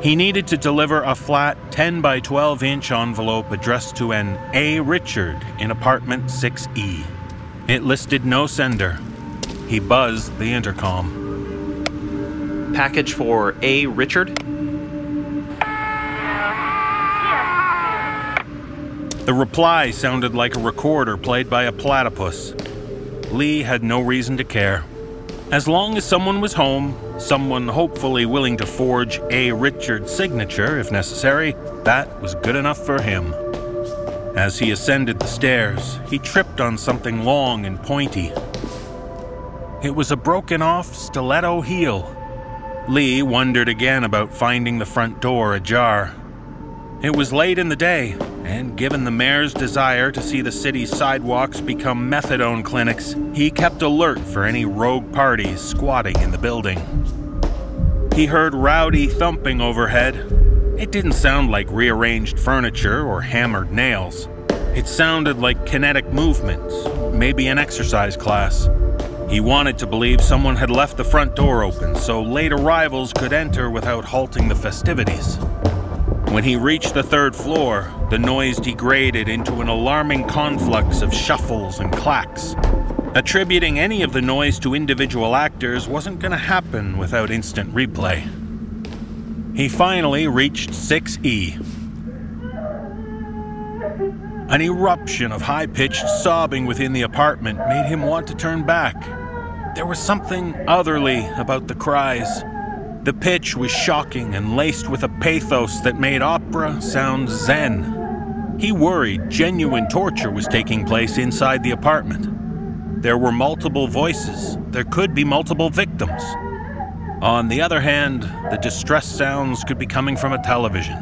He needed to deliver a flat 10 by 12 inch envelope addressed to an A. Richard in apartment 6E. It listed no sender. He buzzed the intercom. Package for A. Richard? The reply sounded like a recorder played by a platypus. Lee had no reason to care. As long as someone was home, someone hopefully willing to forge a Richard signature if necessary, that was good enough for him. As he ascended the stairs, he tripped on something long and pointy. It was a broken off stiletto heel. Lee wondered again about finding the front door ajar. It was late in the day, and given the mayor's desire to see the city's sidewalks become methadone clinics, he kept alert for any rogue parties squatting in the building. He heard rowdy thumping overhead. It didn't sound like rearranged furniture or hammered nails. It sounded like kinetic movements, maybe an exercise class. He wanted to believe someone had left the front door open so late arrivals could enter without halting the festivities. When he reached the third floor, the noise degraded into an alarming conflux of shuffles and clacks. Attributing any of the noise to individual actors wasn't going to happen without instant replay. He finally reached 6E. An eruption of high pitched sobbing within the apartment made him want to turn back. There was something otherly about the cries. The pitch was shocking and laced with a pathos that made opera sound zen. He worried genuine torture was taking place inside the apartment. There were multiple voices, there could be multiple victims. On the other hand, the distress sounds could be coming from a television.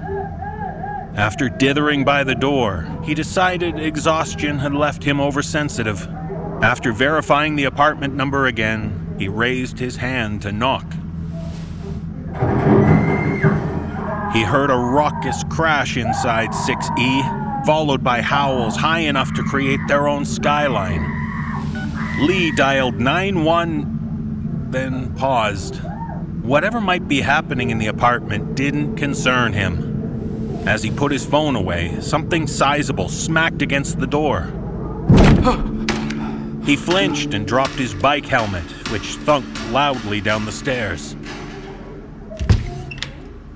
After dithering by the door, he decided exhaustion had left him oversensitive. After verifying the apartment number again, he raised his hand to knock. He heard a raucous crash inside 6E, followed by howls high enough to create their own skyline. Lee dialed 9-1, then paused. Whatever might be happening in the apartment didn't concern him. As he put his phone away, something sizable smacked against the door. he flinched and dropped his bike helmet, which thunked loudly down the stairs.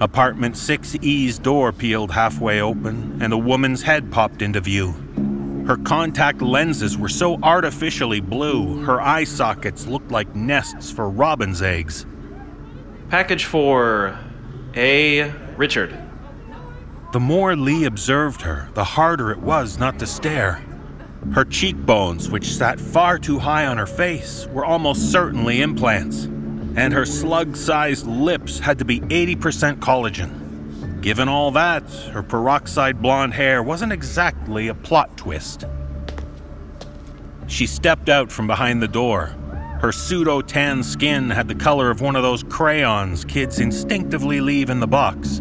Apartment 6E's door peeled halfway open, and a woman's head popped into view. Her contact lenses were so artificially blue, her eye sockets looked like nests for robin's eggs. Package for A. Richard. The more Lee observed her, the harder it was not to stare. Her cheekbones, which sat far too high on her face, were almost certainly implants and her slug sized lips had to be 80% collagen. Given all that, her peroxide blonde hair wasn't exactly a plot twist. She stepped out from behind the door. Her pseudo tan skin had the color of one of those crayons kids instinctively leave in the box.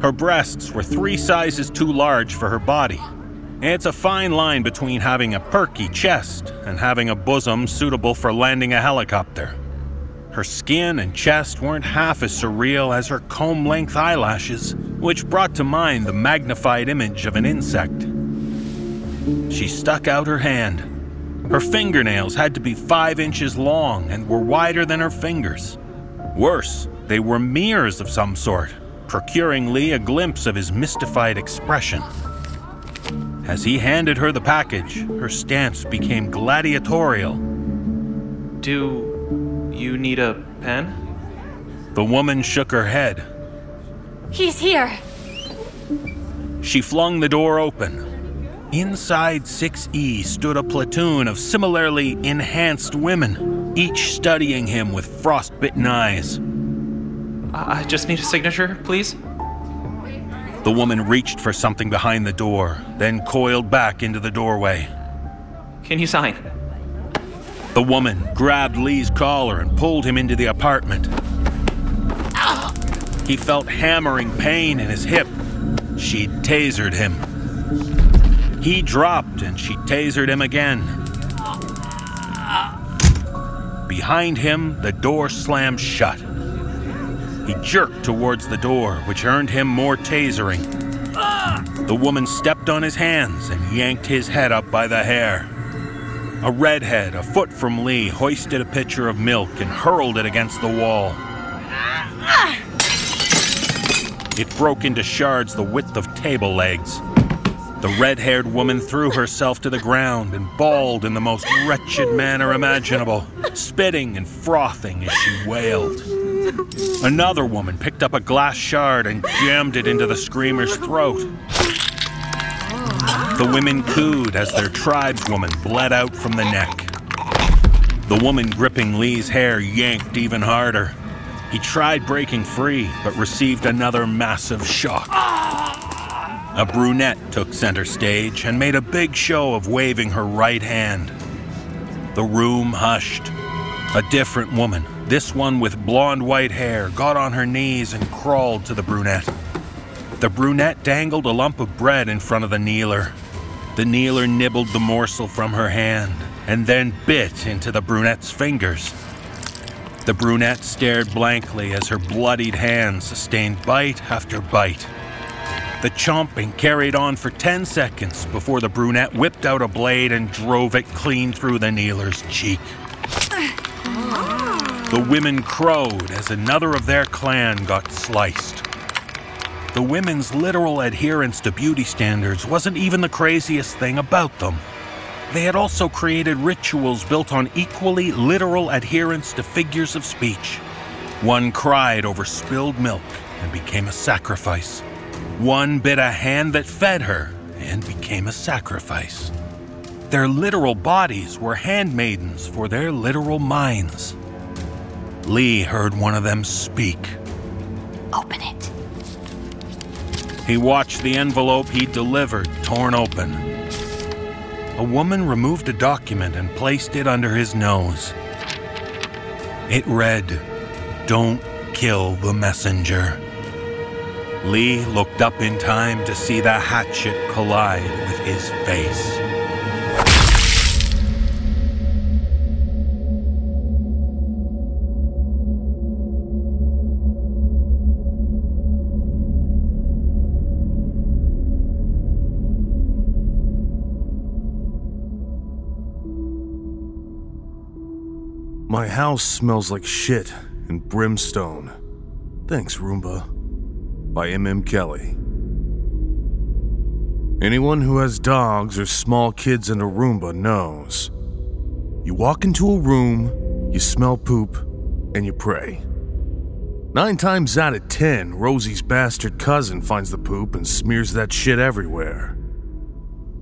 Her breasts were three sizes too large for her body. It's a fine line between having a perky chest and having a bosom suitable for landing a helicopter. Her skin and chest weren't half as surreal as her comb length eyelashes, which brought to mind the magnified image of an insect. She stuck out her hand. Her fingernails had to be five inches long and were wider than her fingers. Worse, they were mirrors of some sort, procuring Lee a glimpse of his mystified expression. As he handed her the package, her stance became gladiatorial. Do you need a pen? The woman shook her head. He's here. She flung the door open. Inside 6E stood a platoon of similarly enhanced women. each studying him with frostbitten eyes. I just need a signature, please. The woman reached for something behind the door, then coiled back into the doorway. Can you sign? The woman grabbed Lee's collar and pulled him into the apartment. He felt hammering pain in his hip. She tasered him. He dropped and she tasered him again. Behind him, the door slammed shut. He jerked towards the door, which earned him more tasering. The woman stepped on his hands and yanked his head up by the hair. A redhead, a foot from Lee, hoisted a pitcher of milk and hurled it against the wall. It broke into shards the width of table legs. The red haired woman threw herself to the ground and bawled in the most wretched manner imaginable, spitting and frothing as she wailed. Another woman picked up a glass shard and jammed it into the screamer's throat. The women cooed as their tribeswoman bled out from the neck. The woman gripping Lee's hair yanked even harder. He tried breaking free, but received another massive shock. A brunette took center stage and made a big show of waving her right hand. The room hushed. A different woman, this one with blonde white hair, got on her knees and crawled to the brunette. The brunette dangled a lump of bread in front of the kneeler. The kneeler nibbled the morsel from her hand and then bit into the brunette's fingers. The brunette stared blankly as her bloodied hand sustained bite after bite. The chomping carried on for 10 seconds before the brunette whipped out a blade and drove it clean through the kneeler's cheek. The women crowed as another of their clan got sliced. The women's literal adherence to beauty standards wasn't even the craziest thing about them. They had also created rituals built on equally literal adherence to figures of speech. One cried over spilled milk and became a sacrifice. One bit a hand that fed her and became a sacrifice. Their literal bodies were handmaidens for their literal minds. Lee heard one of them speak. Open it. He watched the envelope he delivered torn open. A woman removed a document and placed it under his nose. It read, Don't kill the messenger. Lee looked up in time to see the hatchet collide with his face. My house smells like shit and brimstone. Thanks, Roomba. By M.M. Kelley. Anyone who has dogs or small kids in a Roomba knows. You walk into a room, you smell poop, and you pray. Nine times out of ten, Rosie's bastard cousin finds the poop and smears that shit everywhere.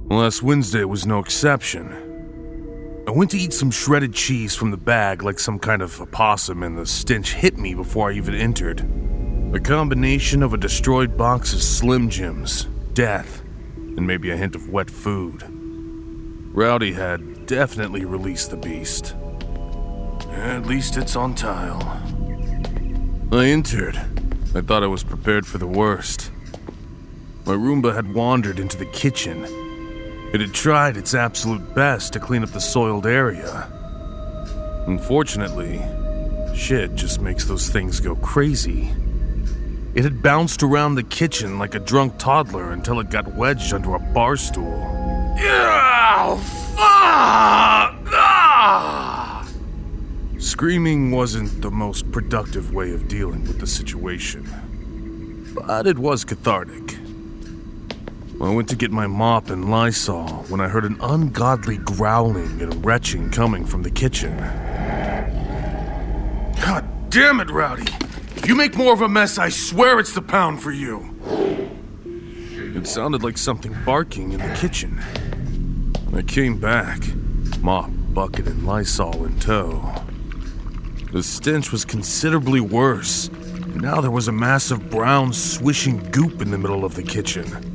Last Wednesday was no exception. I went to eat some shredded cheese from the bag like some kind of opossum, and the stench hit me before I even entered. A combination of a destroyed box of Slim Jims, death, and maybe a hint of wet food. Rowdy had definitely released the beast. At least it's on tile. I entered. I thought I was prepared for the worst. My Roomba had wandered into the kitchen it had tried its absolute best to clean up the soiled area. Unfortunately, shit just makes those things go crazy. It had bounced around the kitchen like a drunk toddler until it got wedged under a bar stool. Fuck! Ah! Screaming wasn't the most productive way of dealing with the situation, but it was cathartic. I went to get my mop and Lysol when I heard an ungodly growling and retching coming from the kitchen. God damn it, Rowdy! If you make more of a mess, I swear it's the pound for you! It sounded like something barking in the kitchen. I came back, mop, bucket, and Lysol in tow. The stench was considerably worse. Now there was a mass of brown, swishing goop in the middle of the kitchen.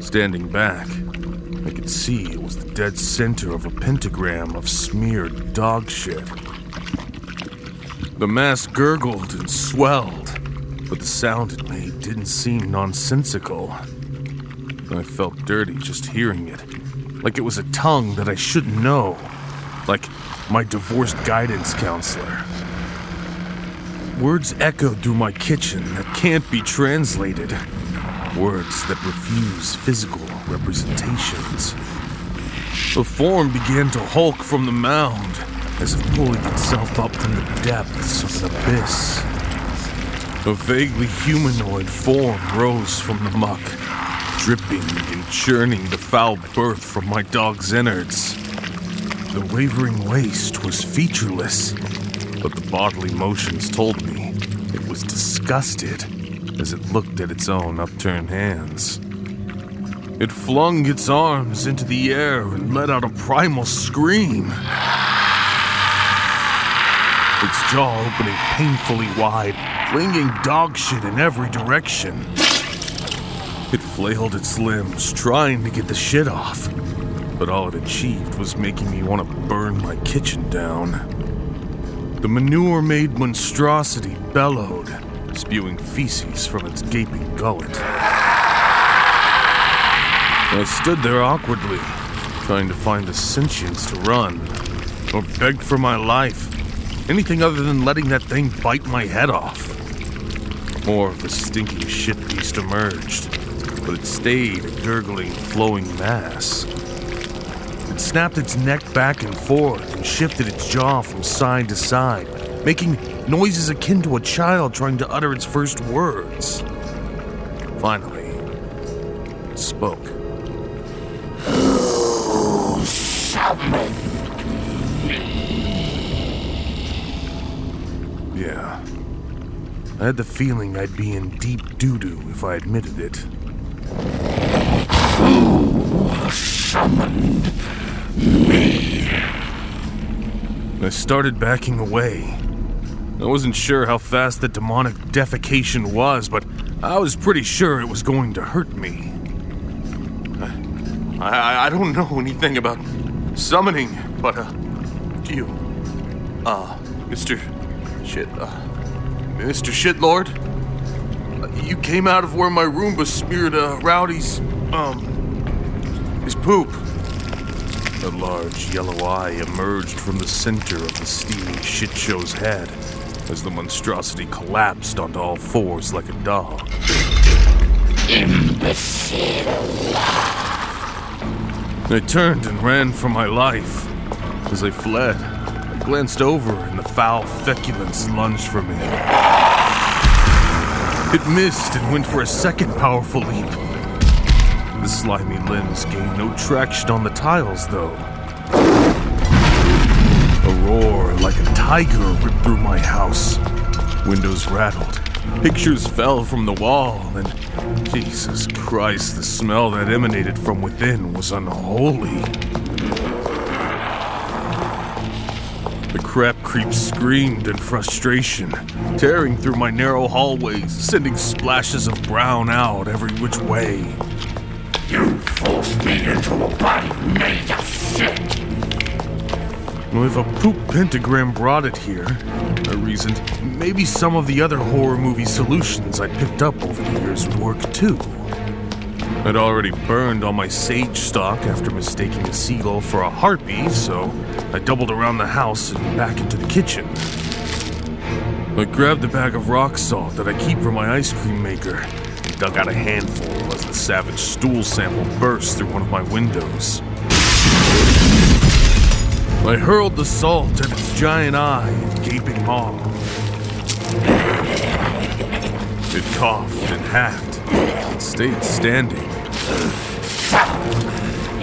Standing back, I could see it was the dead center of a pentagram of smeared dog shit. The mass gurgled and swelled, but the sound it made didn't seem nonsensical. I felt dirty just hearing it, like it was a tongue that I shouldn't know, like my divorced guidance counselor. Words echoed through my kitchen that can't be translated. Words that refuse physical representations. The form began to hulk from the mound, as if pulling itself up from the depths of an abyss. A vaguely humanoid form rose from the muck, dripping and churning the foul birth from my dog's innards. The wavering waste was featureless, but the bodily motions told me it was disgusted as it looked at its own upturned hands. It flung its arms into the air and let out a primal scream. Its jaw opening painfully wide, flinging dog shit in every direction. It flailed its limbs, trying to get the shit off, but all it achieved was making me want to burn my kitchen down. The manure made monstrosity bellowed, spewing feces from its gaping gullet. I stood there awkwardly, trying to find the sentience to run, or begged for my life. Anything other than letting that thing bite my head off. More of the stinking shit beast emerged, but it stayed a gurgling, flowing mass. It snapped its neck back and forth and shifted its jaw from side to side, making noises akin to a child trying to utter its first words. Finally, it spoke. Who summoned me? Yeah. I had the feeling I'd be in deep doo doo if I admitted it. Who summoned me? I started backing away. I wasn't sure how fast the demonic defecation was, but I was pretty sure it was going to hurt me. I, I, I don't know anything about summoning, but, uh, you, uh, Mr. Shit, uh, Mr. Shitlord? Uh, you came out of where my Roomba smeared, uh, Rowdy's, um, his poop. A large yellow eye emerged from the center of the steaming shit show's head as the monstrosity collapsed onto all fours like a dog. Imbecile. I turned and ran for my life. As I fled, I glanced over and the foul feculence lunged for me. It missed and went for a second powerful leap. The slimy limbs gained no traction on the tiles, though. Roar like a tiger ripped through my house. Windows rattled. Pictures fell from the wall, and Jesus Christ, the smell that emanated from within was unholy. The crap creep screamed in frustration, tearing through my narrow hallways, sending splashes of brown out every which way. You forced me into a body made of shit. If a poop pentagram brought it here, I reasoned, maybe some of the other horror movie solutions I picked up over the years would work too. I'd already burned all my sage stock after mistaking a seagull for a harpy, so I doubled around the house and back into the kitchen. I grabbed the bag of rock salt that I keep for my ice cream maker and dug out a handful as the savage stool sample burst through one of my windows. I hurled the salt at its giant eye and gaping maw. It coughed and hacked, and stayed standing.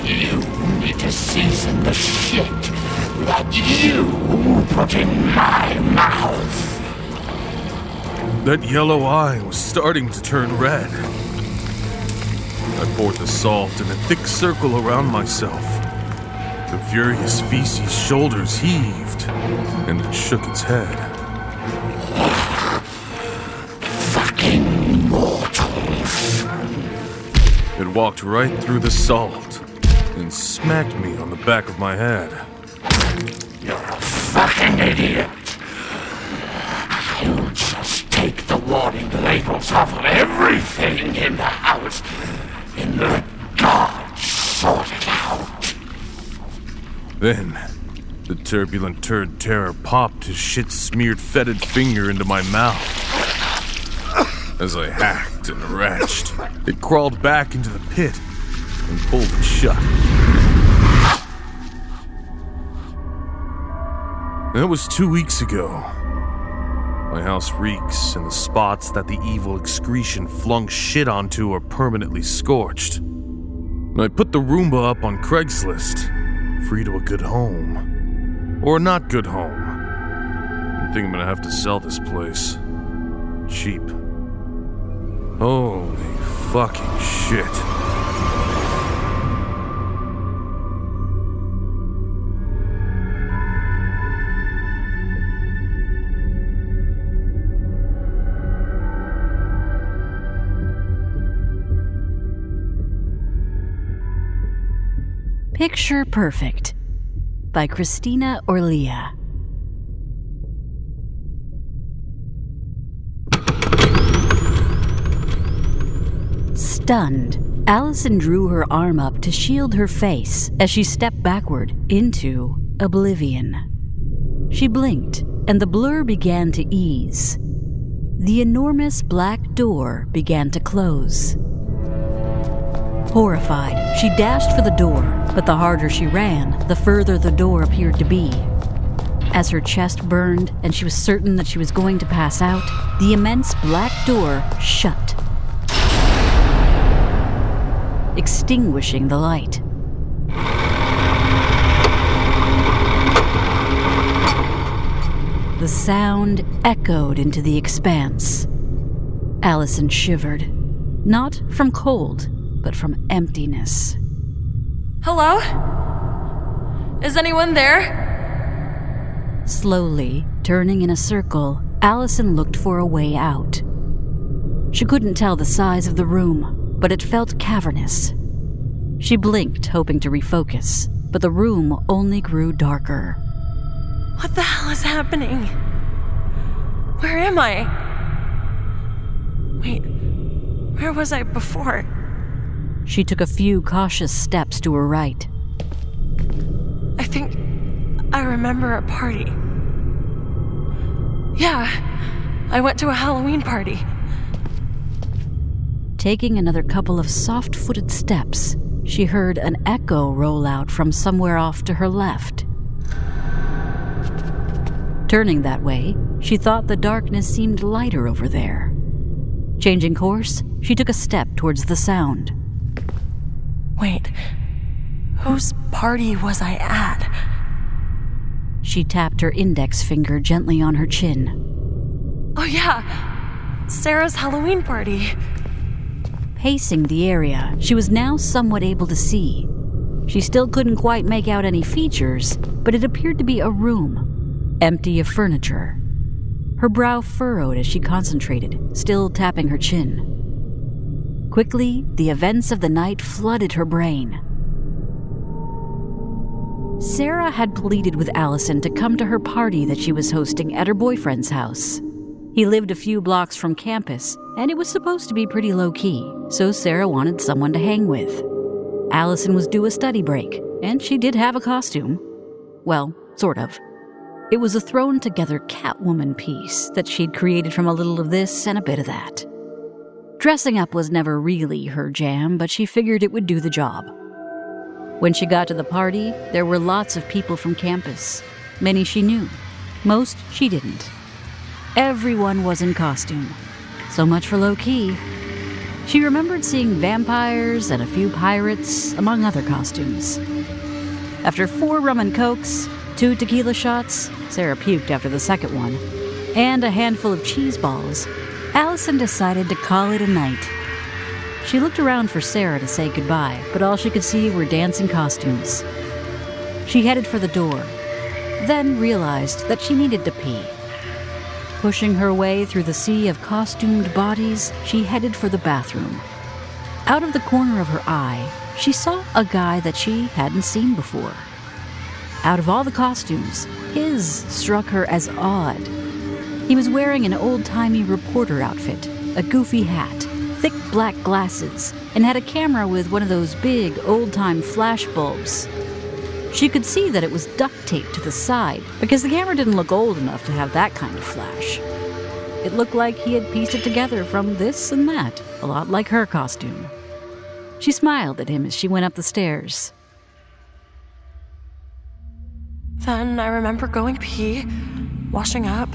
You need to season the shit that you put in my mouth. That yellow eye was starting to turn red. I poured the salt in a thick circle around myself. The furious feces' shoulders heaved, and it shook its head. Fucking mortals. It walked right through the salt and smacked me on the back of my head. You're a fucking idiot. I'll just take the warning labels off of everything in the house and let God sort it out. Then, the turbulent turd terror popped his shit smeared fetid finger into my mouth. As I hacked and retched, it crawled back into the pit and pulled it shut. That was two weeks ago. My house reeks, and the spots that the evil excretion flung shit onto are permanently scorched. I put the Roomba up on Craigslist, free to a good home. Or not good home. I think I'm gonna have to sell this place. Cheap. Holy fucking shit. Picture Perfect by Kristina Orlea. Stunned, Allison drew her arm up to shield her face as she stepped backward into oblivion. She blinked, and the blur began to ease. The enormous black door began to close. Horrified, she dashed for the door, but the harder she ran, the further the door appeared to be. As her chest burned and she was certain that she was going to pass out, the immense black door shut, extinguishing the light. The sound echoed into the expanse. Allison shivered, not from cold, but from emptiness. Hello? Is anyone there? Slowly, turning in a circle, Allison looked for a way out. She couldn't tell the size of the room, but it felt cavernous. She blinked, hoping to refocus, but the room only grew darker. What the hell is happening? Where am I? Wait, where was I before? She took a few cautious steps to her right. I think I remember a party. Yeah, I went to a Halloween party. Taking another couple of soft footed steps, she heard an echo roll out from somewhere off to her left. Turning that way, she thought the darkness seemed lighter over there. Changing course, she took a step towards the sound. Wait, whose party was I at? She tapped her index finger gently on her chin. Oh, yeah, Sarah's Halloween party. Pacing the area, she was now somewhat able to see. She still couldn't quite make out any features, but it appeared to be a room, empty of furniture. Her brow furrowed as she concentrated, still tapping her chin. Quickly, the events of the night flooded her brain. Sarah had pleaded with Allison to come to her party that she was hosting at her boyfriend's house. He lived a few blocks from campus, and it was supposed to be pretty low key, so Sarah wanted someone to hang with. Allison was due a study break, and she did have a costume. Well, sort of. It was a thrown together Catwoman piece that she'd created from a little of this and a bit of that. Dressing up was never really her jam, but she figured it would do the job. When she got to the party, there were lots of people from campus. Many she knew, most she didn't. Everyone was in costume. So much for low key. She remembered seeing vampires and a few pirates, among other costumes. After four rum and cokes, two tequila shots, Sarah puked after the second one, and a handful of cheese balls, Allison decided to call it a night. She looked around for Sarah to say goodbye, but all she could see were dancing costumes. She headed for the door, then realized that she needed to pee. Pushing her way through the sea of costumed bodies, she headed for the bathroom. Out of the corner of her eye, she saw a guy that she hadn't seen before. Out of all the costumes, his struck her as odd. He was wearing an old timey reporter outfit, a goofy hat, thick black glasses, and had a camera with one of those big old time flash bulbs. She could see that it was duct taped to the side because the camera didn't look old enough to have that kind of flash. It looked like he had pieced it together from this and that, a lot like her costume. She smiled at him as she went up the stairs. Then I remember going pee, washing up,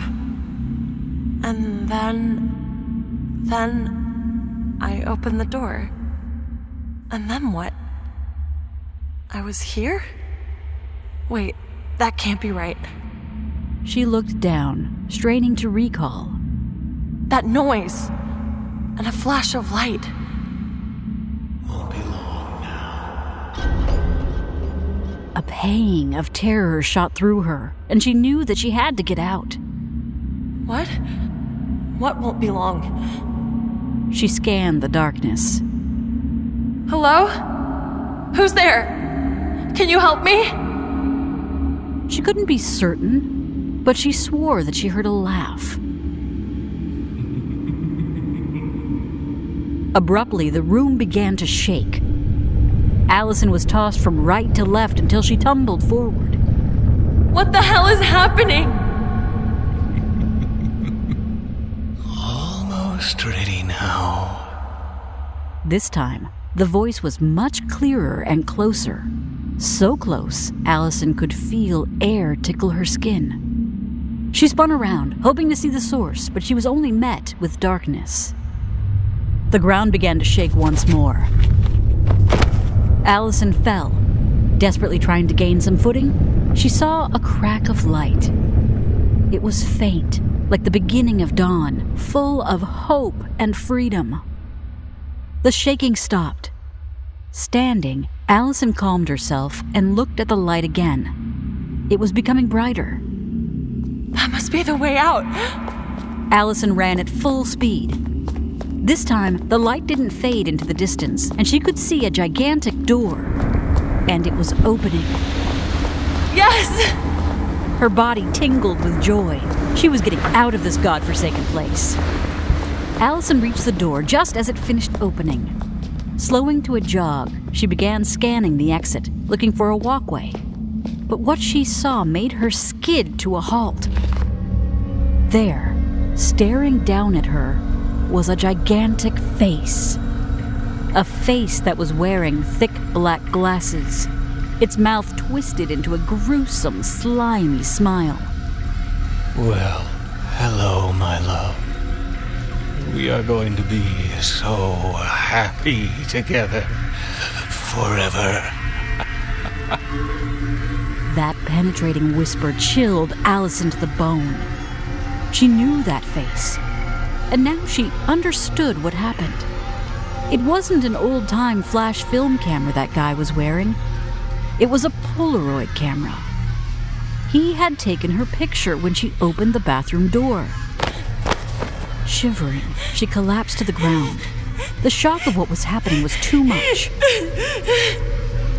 and then. then I opened the door. And then what? I was here? Wait, that can't be right. She looked down, straining to recall. That noise! And a flash of light. Oh, below now. A pang of terror shot through her, and she knew that she had to get out. What? What won't be long? She scanned the darkness. Hello? Who's there? Can you help me? She couldn't be certain, but she swore that she heard a laugh. Abruptly, the room began to shake. Allison was tossed from right to left until she tumbled forward. What the hell is happening? Ready now. This time, the voice was much clearer and closer. So close, Allison could feel air tickle her skin. She spun around, hoping to see the source, but she was only met with darkness. The ground began to shake once more. Allison fell. Desperately trying to gain some footing, she saw a crack of light. It was faint, like the beginning of dawn, full of hope and freedom. The shaking stopped. Standing, Allison calmed herself and looked at the light again. It was becoming brighter. That must be the way out. Allison ran at full speed. This time, the light didn't fade into the distance, and she could see a gigantic door. And it was opening. Yes! Her body tingled with joy. She was getting out of this godforsaken place. Allison reached the door just as it finished opening. Slowing to a jog, she began scanning the exit, looking for a walkway. But what she saw made her skid to a halt. There, staring down at her, was a gigantic face. A face that was wearing thick black glasses, its mouth twisted into a gruesome, slimy smile. Well, hello, my love. We are going to be so happy together forever. That penetrating whisper chilled Allison to the bone. She knew that face, and now she understood what happened. It wasn't an old time flash film camera that guy was wearing, it was a Polaroid camera. He had taken her picture when she opened the bathroom door. Shivering, she collapsed to the ground. The shock of what was happening was too much.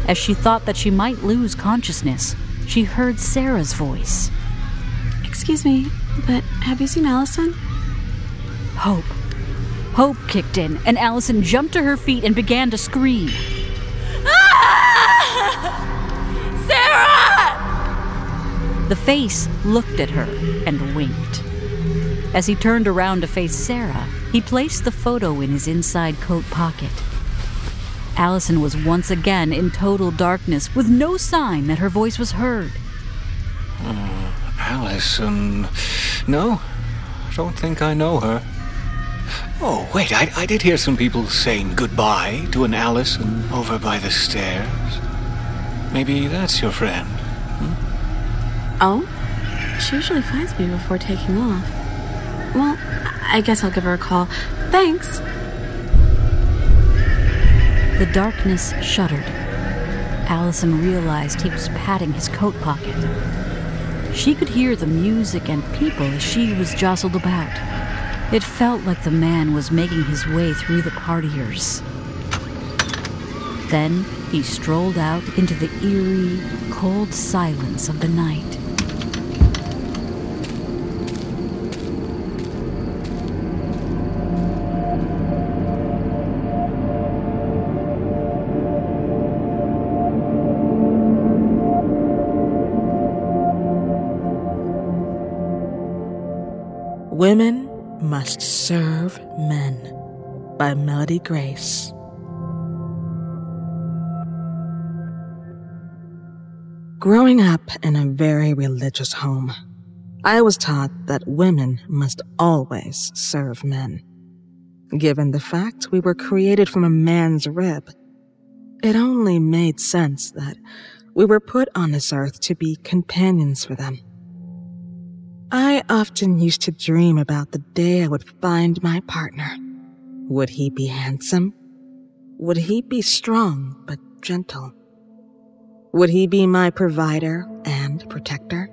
As she thought that she might lose consciousness, she heard Sarah's voice. Excuse me, but have you seen Allison? Hope. Hope kicked in, and Allison jumped to her feet and began to scream. The face looked at her and winked. As he turned around to face Sarah, he placed the photo in his inside coat pocket. Allison was once again in total darkness with no sign that her voice was heard. Uh, Allison. No, I don't think I know her. Oh, wait, I, I did hear some people saying goodbye to an Allison over by the stairs. Maybe that's your friend. Oh? She usually finds me before taking off. Well, I guess I'll give her a call. Thanks. The darkness shuddered. Allison realized he was patting his coat pocket. She could hear the music and people as she was jostled about. It felt like the man was making his way through the partiers. Then he strolled out into the eerie, cold silence of the night. Must Serve Men by Melody Grace. Growing up in a very religious home, I was taught that women must always serve men. Given the fact we were created from a man's rib, it only made sense that we were put on this earth to be companions for them. I often used to dream about the day I would find my partner. Would he be handsome? Would he be strong but gentle? Would he be my provider and protector?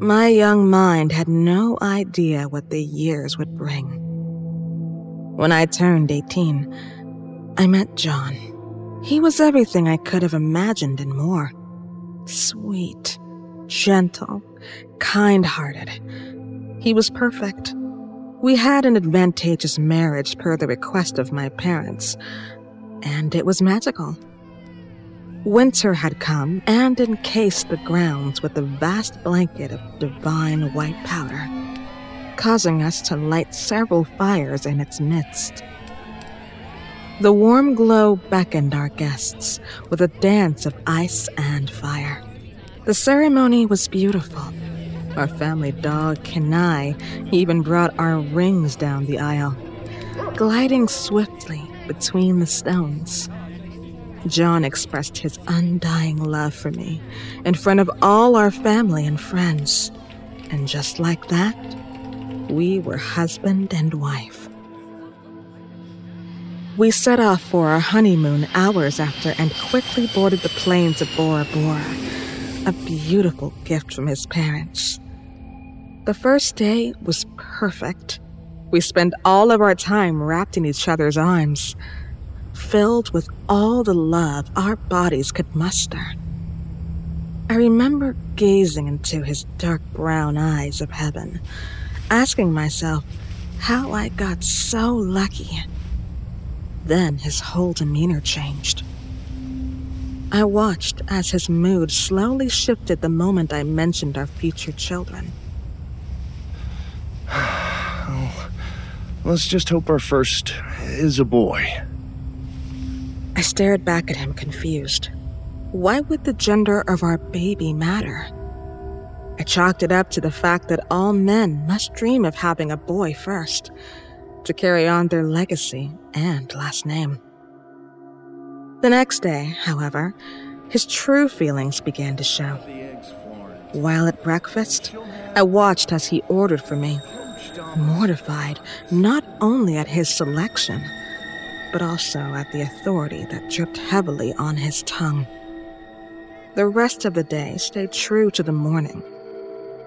My young mind had no idea what the years would bring. When I turned 18, I met John. He was everything I could have imagined and more. Sweet, gentle, kind hearted. He was perfect. We had an advantageous marriage per the request of my parents, and it was magical. Winter had come and encased the grounds with a vast blanket of divine white powder, causing us to light several fires in its midst. The warm glow beckoned our guests with a dance of ice and fire. The ceremony was beautiful. Our family dog, Kenai, even brought our rings down the aisle, gliding swiftly between the stones. John expressed his undying love for me in front of all our family and friends. And just like that, we were husband and wife. We set off for our honeymoon hours after and quickly boarded the plane to Bora Bora, a beautiful gift from his parents. The first day was perfect. We spent all of our time wrapped in each other's arms, filled with all the love our bodies could muster. I remember gazing into his dark brown eyes of heaven, asking myself how I got so lucky. Then his whole demeanor changed. I watched as his mood slowly shifted the moment I mentioned our future children. Oh, let's just hope our first is a boy. I stared back at him confused. Why would the gender of our baby matter? I chalked it up to the fact that all men must dream of having a boy first, to carry on their legacy and last name. The next day, however, his true feelings began to show. While at breakfast, I watched as he ordered for me, mortified not only at his selection, but also at the authority that dripped heavily on his tongue. The rest of the day stayed true to the morning.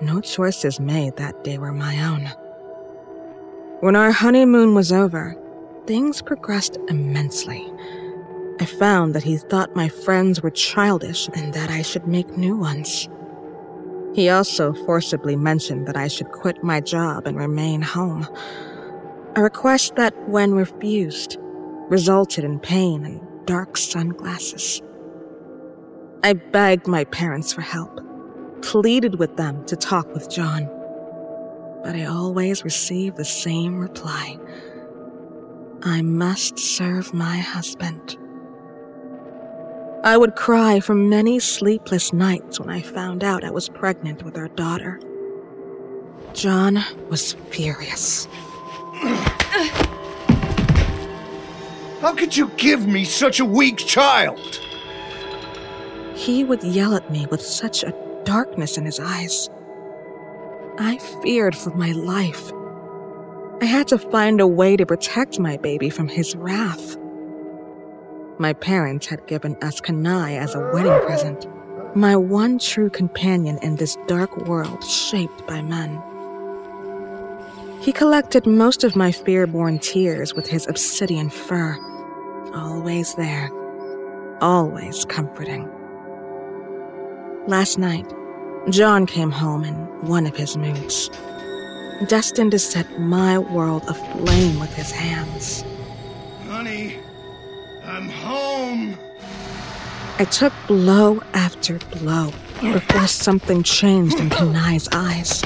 No choices made that day were my own. When our honeymoon was over, things progressed immensely. I found that he thought my friends were childish and that I should make new ones. He also forcibly mentioned that I should quit my job and remain home, a request that, when refused, resulted in pain and dark sunglasses. I begged my parents for help, pleaded with them to talk with John, but I always received the same reply I must serve my husband. I would cry for many sleepless nights when I found out I was pregnant with our daughter. John was furious. How could you give me such a weak child? He would yell at me with such a darkness in his eyes. I feared for my life. I had to find a way to protect my baby from his wrath. My parents had given us Kanai as a wedding present, my one true companion in this dark world shaped by men. He collected most of my fear born tears with his obsidian fur, always there, always comforting. Last night, John came home in one of his moods, destined to set my world aflame with his hands. Honey, I'm home. I took blow after blow before something changed in Kanai's eyes.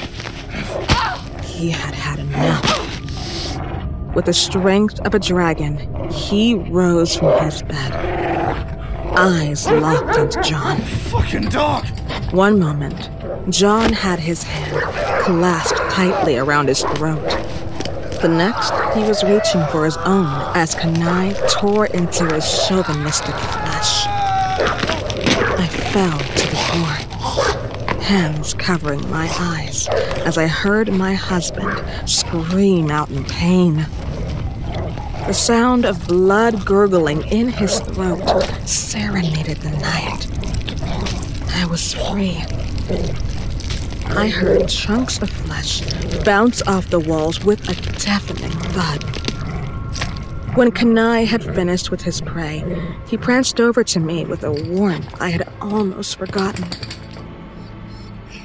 He had had enough. With the strength of a dragon, he rose from his bed. Eyes locked into John. Fucking dog! One moment, John had his hand clasped tightly around his throat. The next, he was reaching for his own as Kanai tore into his chauvinistic flesh. I fell to the floor, hands covering my eyes as I heard my husband scream out in pain. The sound of blood gurgling in his throat serenaded the night. I was free. I heard chunks of flesh bounce off the walls with a deafening thud. When Kanai had finished with his prey, he pranced over to me with a warmth I had almost forgotten.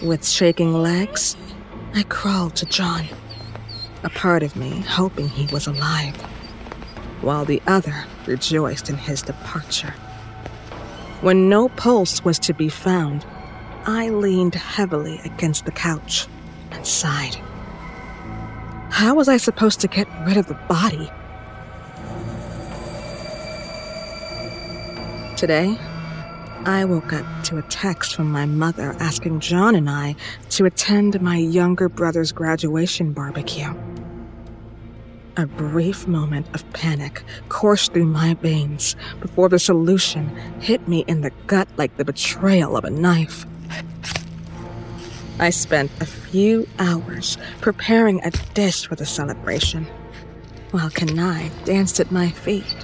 With shaking legs, I crawled to John, a part of me hoping he was alive, while the other rejoiced in his departure. When no pulse was to be found, I leaned heavily against the couch and sighed. How was I supposed to get rid of the body? Today, I woke up to a text from my mother asking John and I to attend my younger brother's graduation barbecue. A brief moment of panic coursed through my veins before the solution hit me in the gut like the betrayal of a knife. I spent a few hours preparing a dish for the celebration, while Kanai danced at my feet.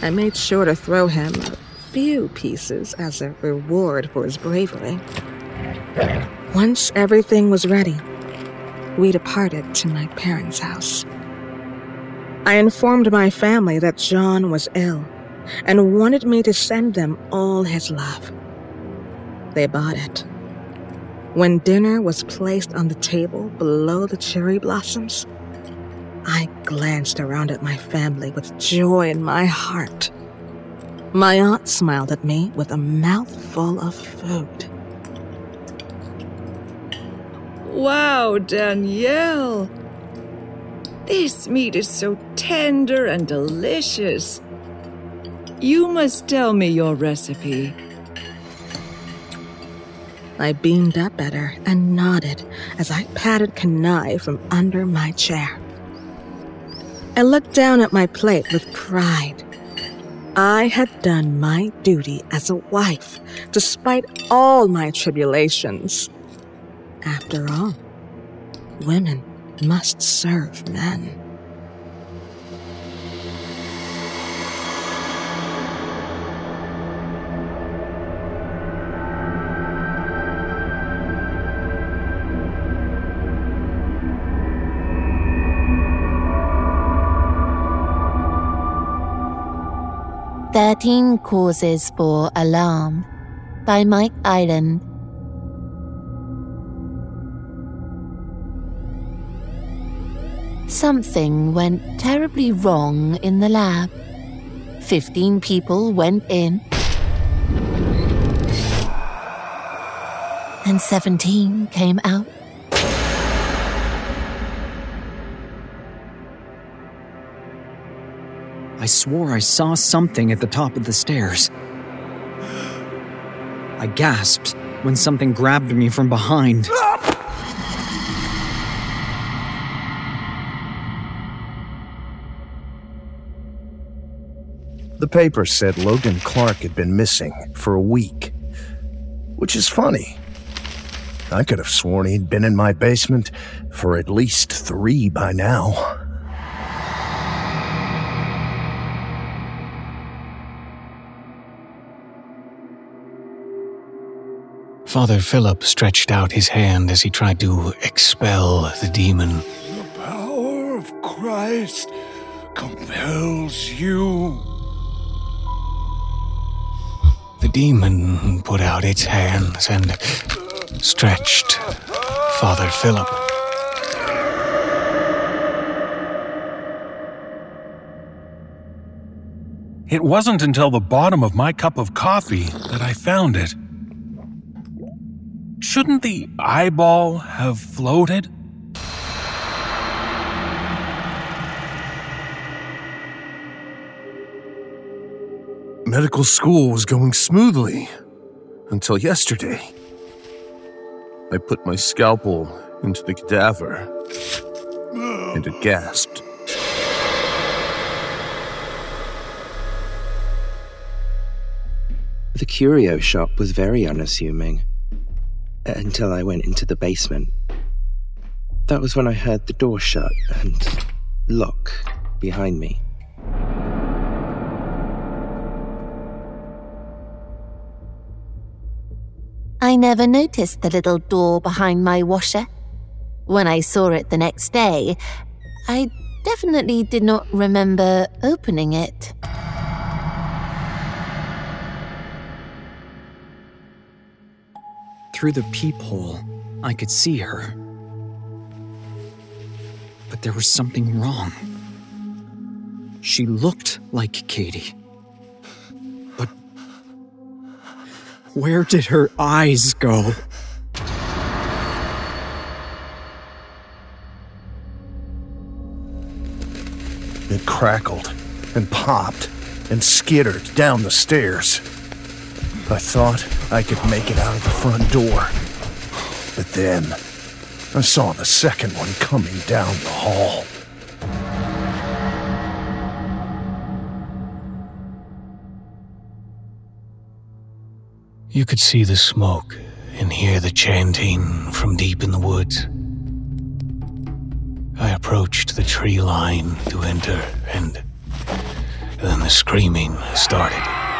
I made sure to throw him a few pieces as a reward for his bravery. Once everything was ready, we departed to my parents' house. I informed my family that John was ill and wanted me to send them all his love. They bought it. When dinner was placed on the table below the cherry blossoms, I glanced around at my family with joy in my heart. My aunt smiled at me with a mouthful of food. Wow, Danielle! This meat is so tender and delicious. You must tell me your recipe. I beamed up at her and nodded as I patted Kanai from under my chair. I looked down at my plate with pride. I had done my duty as a wife, despite all my tribulations. After all, women must serve men. Thirteen Causes for Alarm by Mike Ireland. Something went terribly wrong in the lab. Fifteen people went in. And 17 came out. I swore I saw something at the top of the stairs. I gasped when something grabbed me from behind. The paper said Logan Clark had been missing for a week. Which is funny. I could have sworn he'd been in my basement for at least three by now. Father Philip stretched out his hand as he tried to expel the demon. The power of Christ compels you. The demon put out its hands and stretched Father Philip. It wasn't until the bottom of my cup of coffee that I found it. Shouldn't the eyeball have floated? Medical school was going smoothly until yesterday. I put my scalpel into the cadaver and it gasped. The curio shop was very unassuming Uh, until I went into the basement. That was when I heard the door shut and lock behind me. I never noticed the little door behind my washer. When I saw it the next day, I definitely did not remember opening it. Through the peephole, I could see her. But there was something wrong. She looked like Katie. But where did her eyes go? It crackled and popped and skittered down the stairs. I thought I could make it out of the front door. But then I saw the second one coming down the hall. You could see the smoke and hear the chanting from deep in the woods. I approached the tree line to enter, and then the screaming started.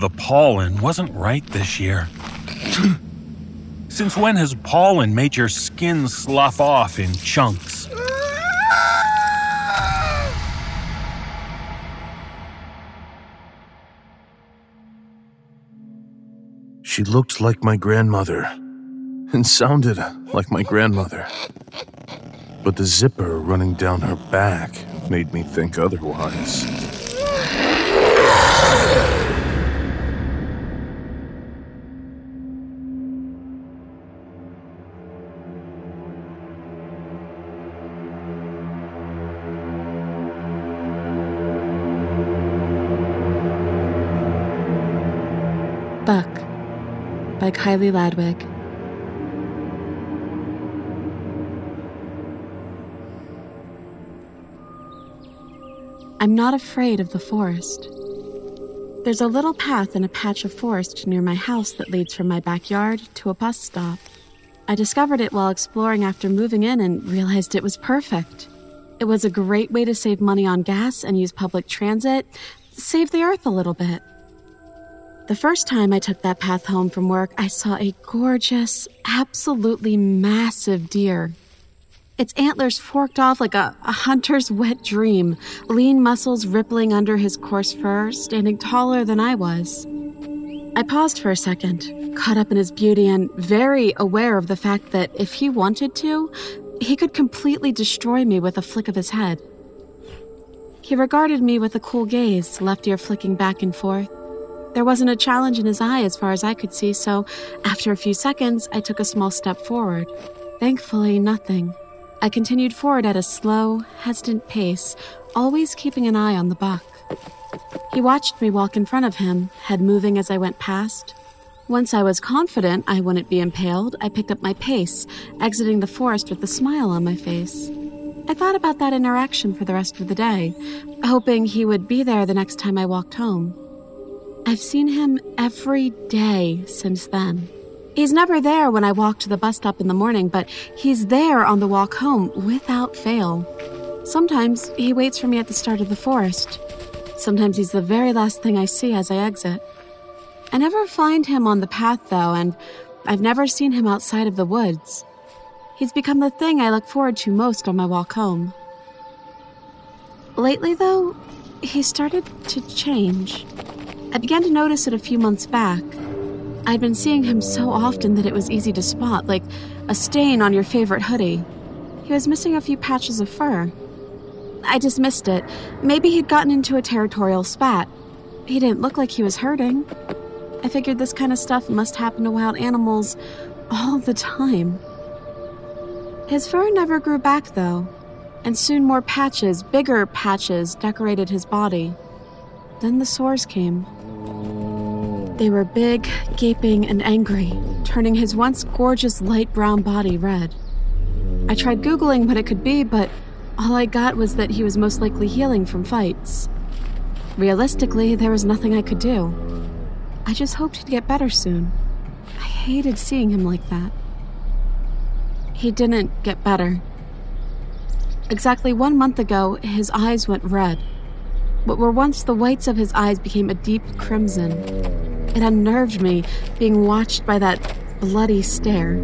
The pollen wasn't right this year. Since when has pollen made your skin slough off in chunks? She looked like my grandmother and sounded like my grandmother. But the zipper running down her back made me think otherwise. Buck by Kiley Ladwig. I'm not afraid of the forest. There's a little path in a patch of forest near my house that leads from my backyard to a bus stop. I discovered it while exploring after moving in and realized it was perfect. It was a great way to save money on gas and use public transit, save the earth a little bit. The first time I took that path home from work, I saw a gorgeous, absolutely massive deer. Its antlers forked off like a, a, hunter's wet dream, lean muscles rippling under his coarse fur, standing taller than I was. I paused for a second, caught up in his beauty and very aware of the fact that if he wanted to, he could completely destroy me with a flick of his head. He regarded me with a cool gaze, left ear flicking back and forth. There wasn't a challenge in his eye as far as I could see, so after a few seconds, I took a small step forward. Thankfully, nothing. I continued forward at a slow, hesitant pace, always keeping an eye on the buck. He watched me walk in front of him, head moving as I went past. Once I was confident I wouldn't be impaled, I picked up my pace, exiting the forest with a smile on my face. I thought about that interaction for the rest of the day, hoping he would be there the next time I walked home. I've seen him every day since then. He's never there when I walk to the bus stop in the morning, but he's there on the walk home without fail. Sometimes he waits for me at the start of the forest. Sometimes he's the very last thing I see as I exit. I never find him on the path, though, and I've never seen him outside of the woods. He's become the thing I look forward to most on my walk home. Lately, though, he started to change. I began to notice it a few months back. I'd been seeing him so often that it was easy to spot, like a stain on your favorite hoodie. He was missing a few patches of fur. I dismissed it. Maybe he'd gotten into a territorial spat. He didn't look like he was hurting. I figured this kind of stuff must happen to wild animals all the time. His fur never grew back, though, and soon more patches, bigger patches, decorated his body. Then the sores came. They were big, gaping, and angry, turning his once gorgeous light brown body red. I tried Googling what it could be, but all I got was that he was most likely healing from fights. Realistically, there was nothing I could do. I just hoped he'd get better soon. I hated seeing him like that. He didn't get better. Exactly one month ago, his eyes went red. What were once the whites of his eyes became a deep crimson. It unnerved me, being watched by that bloody stare.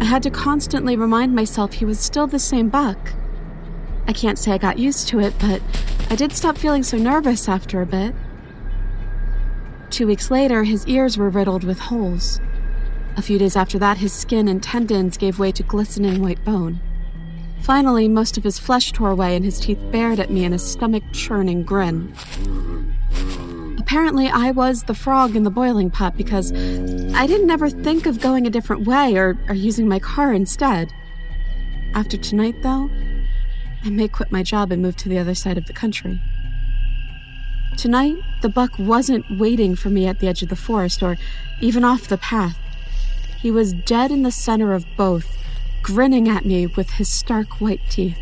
I had to constantly remind myself he was still the same Buck. I can't say I got used to it, but I did stop feeling so nervous after a bit. Two weeks later, his ears were riddled with holes. A few days after that, his skin and tendons gave way to glistening white bone. Finally, most of his flesh tore away and his teeth bared at me in a stomach churning grin. Apparently, I was the frog in the boiling pot because I didn't ever think of going a different way or, or using my car instead. After tonight, though, I may quit my job and move to the other side of the country. Tonight, the buck wasn't waiting for me at the edge of the forest or even off the path. He was dead in the center of both, grinning at me with his stark white teeth.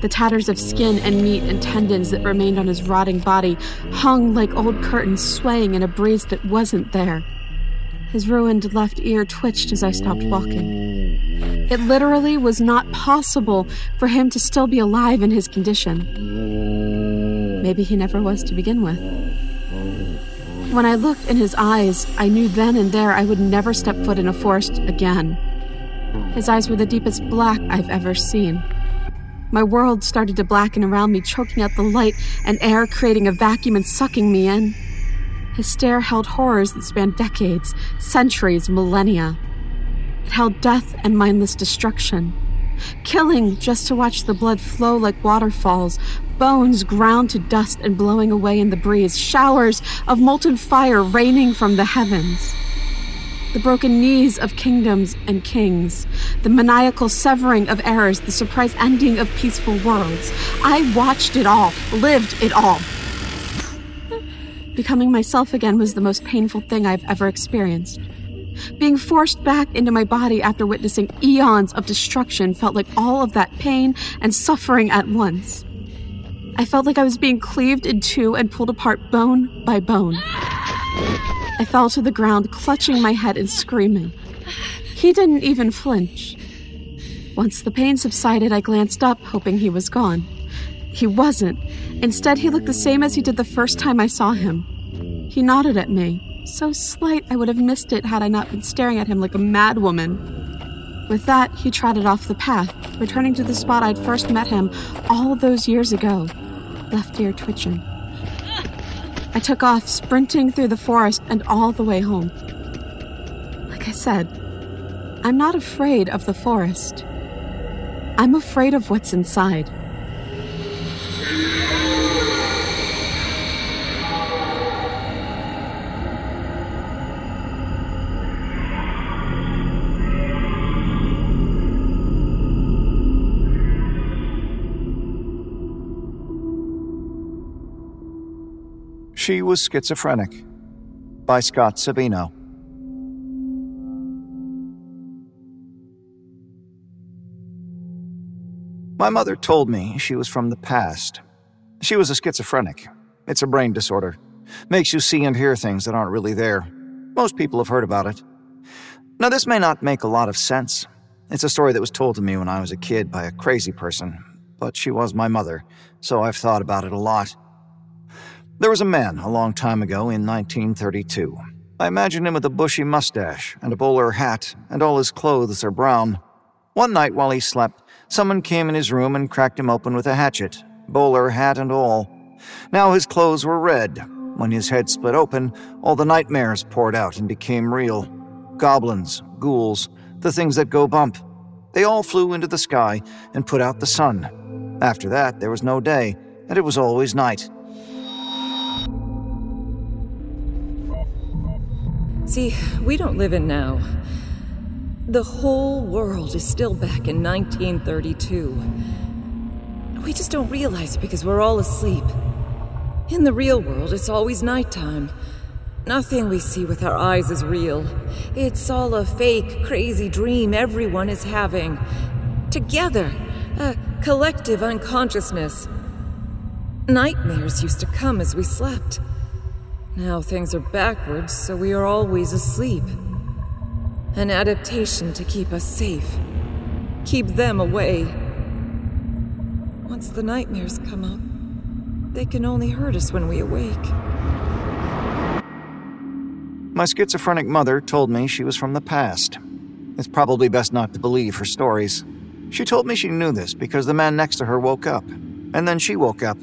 The tatters of skin and meat and tendons that remained on his rotting body hung like old curtains swaying in a breeze that wasn't there. His ruined left ear twitched as I stopped walking. It literally was not possible for him to still be alive in his condition. Maybe he never was to begin with. When I looked in his eyes, I knew then and there I would never step foot in a forest again. His eyes were the deepest black I've ever seen. My world started to blacken around me, choking out the light and air, creating a vacuum and sucking me in. His stare held horrors that spanned decades, centuries, millennia. It held death and mindless destruction. Killing just to watch the blood flow like waterfalls, bones ground to dust and blowing away in the breeze, showers of molten fire raining from the heavens. The broken knees of kingdoms and kings, the maniacal severing of errors, the surprise ending of peaceful worlds. I watched it all, lived it all. Becoming myself again was the most painful thing I've ever experienced. Being forced back into my body after witnessing eons of destruction felt like all of that pain and suffering at once. I felt like I was being cleaved in two and pulled apart bone by bone. I fell to the ground, clutching my head and screaming. He didn't even flinch. Once the pain subsided, I glanced up, hoping he was gone. He wasn't. Instead, he looked the same as he did the first time I saw him. He nodded at me, so slight I would have missed it had I not been staring at him like a madwoman. With that, he trotted off the path, returning to the spot I'd first met him all those years ago, left ear twitching. I took off, sprinting through the forest and all the way home. Like I said, I'm not afraid of the forest. I'm afraid of what's inside. She Was Schizophrenic by Scott Savino. My mother told me she was from the past. She was a schizophrenic. It's a brain disorder. Makes you see and hear things that aren't really there. Most people have heard about it. Now, this may not make a lot of sense. It's a story that was told to me when I was a kid by a crazy person, but she was my mother, so I've thought about it a lot. There was a man a long time ago in 1932. I imagine him with a bushy mustache and a bowler hat, and all his clothes are brown. One night while he slept, someone came in his room and cracked him open with a hatchet, bowler hat and all. Now his clothes were red. When his head split open, all the nightmares poured out and became real. Goblins, ghouls, the things that go bump. They all flew into the sky and put out the sun. After that, there was no day, and it was always night. See, we don't live in now. The whole world is still back in 1932. We just don't realize it because we're all asleep. In the real world, it's always nighttime. Nothing we see with our eyes is real. It's all a fake, crazy dream everyone is having. Together, a collective unconsciousness. Nightmares used to come as we slept. Now things are backwards, so we are always asleep. An adaptation to keep us safe. Keep them away. Once the nightmares come up, they can only hurt us when we awake. My schizophrenic mother told me she was from the past. It's probably best not to believe her stories. She told me she knew this because the man next to her woke up, and then she woke up.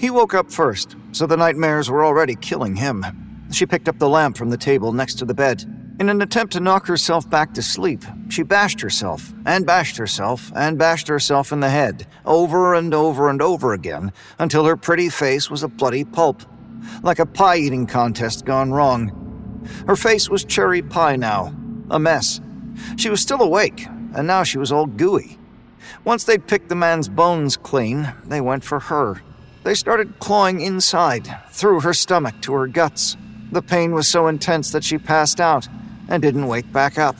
He woke up first, so the nightmares were already killing him. She picked up the lamp from the table next to the bed. In an attempt to knock herself back to sleep, she bashed herself, and bashed herself, and bashed herself in the head, over and over and over again, until her pretty face was a bloody pulp, like a pie eating contest gone wrong. Her face was cherry pie now, a mess. She was still awake, and now she was all gooey. Once they'd picked the man's bones clean, they went for her. They started clawing inside, through her stomach to her guts. The pain was so intense that she passed out and didn't wake back up.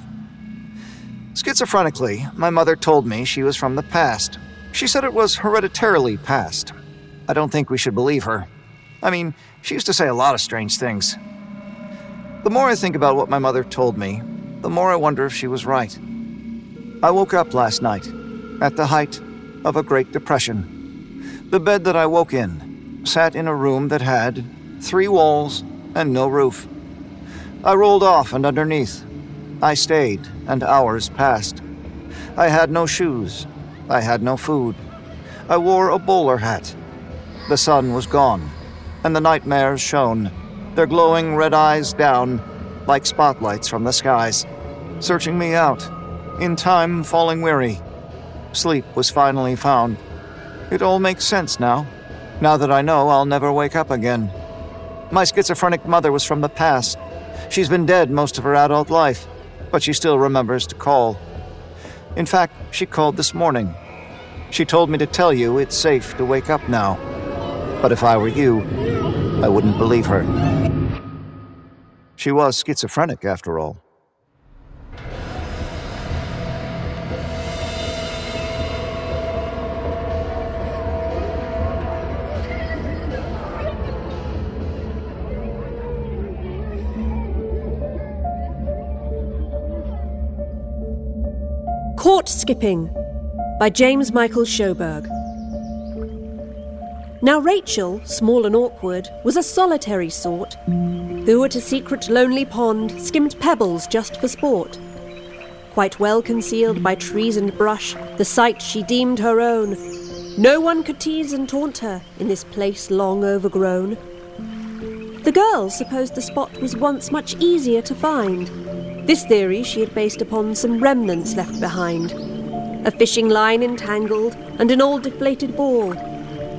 Schizophrenically, my mother told me she was from the past. She said it was hereditarily past. I don't think we should believe her. I mean, she used to say a lot of strange things. The more I think about what my mother told me, the more I wonder if she was right. I woke up last night, at the height of a Great Depression. The bed that I woke in sat in a room that had three walls and no roof. I rolled off and underneath. I stayed, and hours passed. I had no shoes. I had no food. I wore a bowler hat. The sun was gone, and the nightmares shone, their glowing red eyes down like spotlights from the skies, searching me out, in time falling weary. Sleep was finally found. It all makes sense now. Now that I know I'll never wake up again. My schizophrenic mother was from the past. She's been dead most of her adult life, but she still remembers to call. In fact, she called this morning. She told me to tell you it's safe to wake up now. But if I were you, I wouldn't believe her. She was schizophrenic, after all. Skipping by James Michael Shoberg. Now, Rachel, small and awkward, was a solitary sort, who at a secret lonely pond skimmed pebbles just for sport. Quite well concealed by trees and brush, the site she deemed her own. No one could tease and taunt her in this place long overgrown. The girls supposed the spot was once much easier to find, this theory she had based upon some remnants left behind a fishing line entangled, and an old deflated ball.